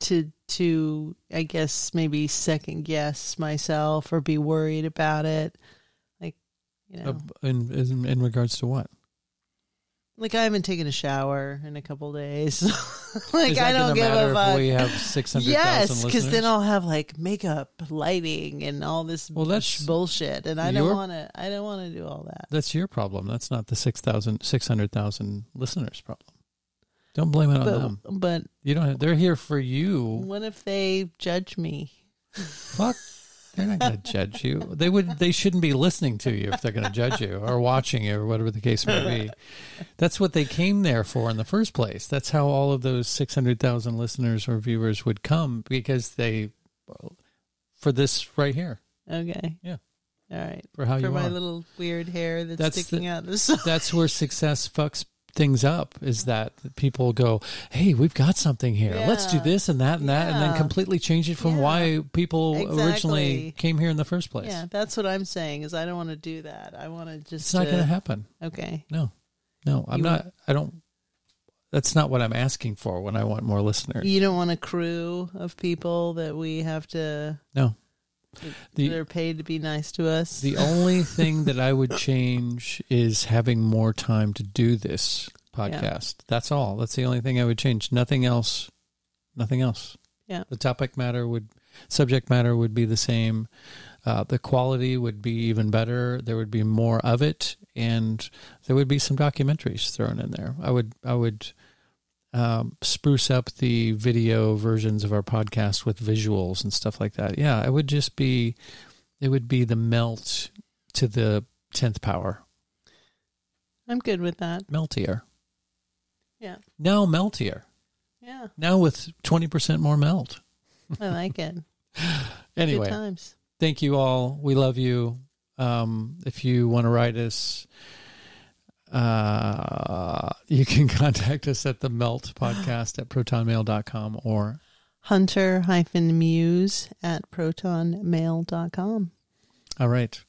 to to I guess maybe second guess myself or be worried about it. Like you know. Uh, in, in in regards to what? like I haven't taken a shower in a couple days. *laughs* like I don't give a fuck. We have six hundred. yes, because then I'll have like makeup, lighting, and all this Well, that's bullshit, and I don't want to. I don't want to do all that. That's your problem. That's not the 6,000 600,000 listeners' problem. Don't blame it on But them. but You don't. Have, they're here for you. what if they judge me? Fuck. They're not going to judge you. They would. They shouldn't be listening to you if they're going to judge you or watching you or whatever the case may be. That's what they came there for in the first place. That's how all of those six hundred thousand listeners or viewers would come because they for this right here Okay. Yeah. All right. for how For you my are. little weird hair that's, That's sticking the- out this. that's where success fucks things up is that people go hey we've got something here let's do this and that and that and then completely change it from Yeah. why people originally came here in the first place Yeah, that's what I'm saying. Is I don't want to do that. I want to just. it's not uh, going to happen Okay. no no i'm You- not i don't that's not what i'm asking for when i want more listeners You don't want a crew of people that we have to. no The- they're paid to be nice to us. the only thing that i would change is having more time to do this *laughs* podcast. That's all. That's the only thing i would change. Nothing else. Nothing else. Yeah. the topic matter would subject matter would be the same. Uh, the quality would be even better. There would be more of it and there would be some documentaries thrown in there. I would i would um, spruce up the video versions of our podcast with visuals and stuff like that yeah it would just be it would be the melt to the 10th power I'm good with that. meltier Yeah. now meltier Yeah. now with 20% more melt I like it. *laughs* anyway Good times. thank you all. We love you. Um, if you want to write us, uh, you can *laughs* contact us at the melt podcast at protonmail.com or Hunter hyphen muse at protonmail.com. all right.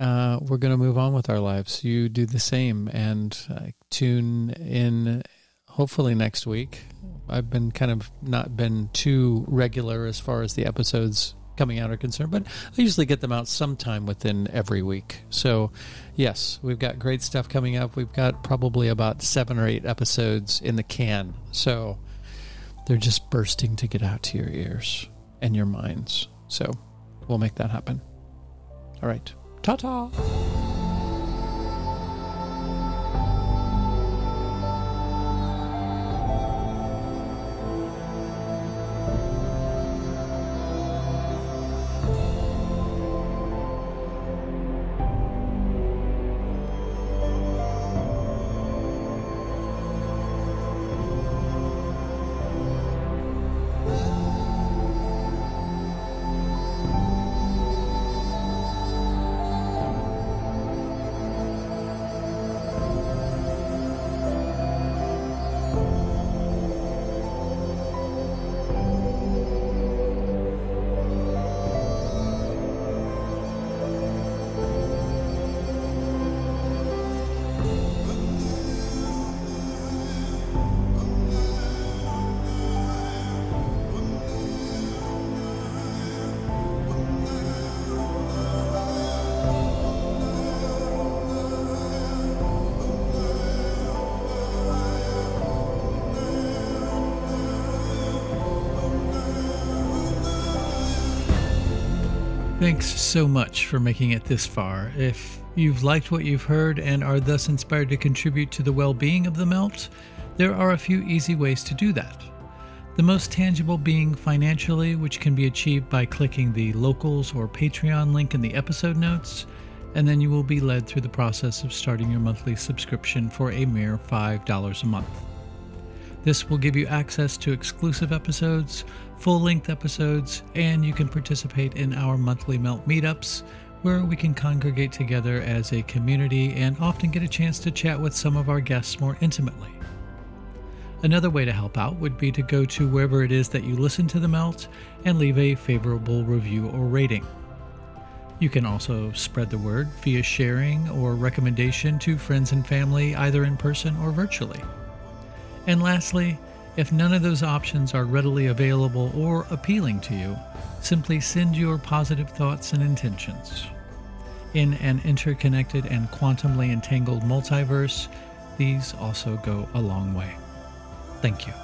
Uh, we're going to move on with our lives. You do the same and uh, tune in hopefully next week. I've been kind of not been too regular as far as the episodes coming out are concerned, but I usually get them out sometime within every week. So, yes, we've got great stuff coming up. We've got probably about seven or eight episodes in the can. So, they're just bursting to get out to your ears and your minds. So, we'll make that happen. All right. Ta ta. Thanks so much for making it this far. If you've liked what you've heard and are thus inspired to contribute to the well being of the melt, there are a few easy ways to do that. The most tangible being financially, which can be achieved by clicking the locals or Patreon link in the episode notes, and then you will be led through the process of starting your monthly subscription for a mere $5 a month. This will give you access to exclusive episodes, full length episodes, and you can participate in our monthly Melt meetups, where we can congregate together as a community and often get a chance to chat with some of our guests more intimately. Another way to help out would be to go to wherever it is that you listen to the Melt and leave a favorable review or rating. You can also spread the word via sharing or recommendation to friends and family, either in person or virtually. And lastly, if none of those options are readily available or appealing to you, simply send your positive thoughts and intentions. In an interconnected and quantumly entangled multiverse, these also go a long way. Thank you.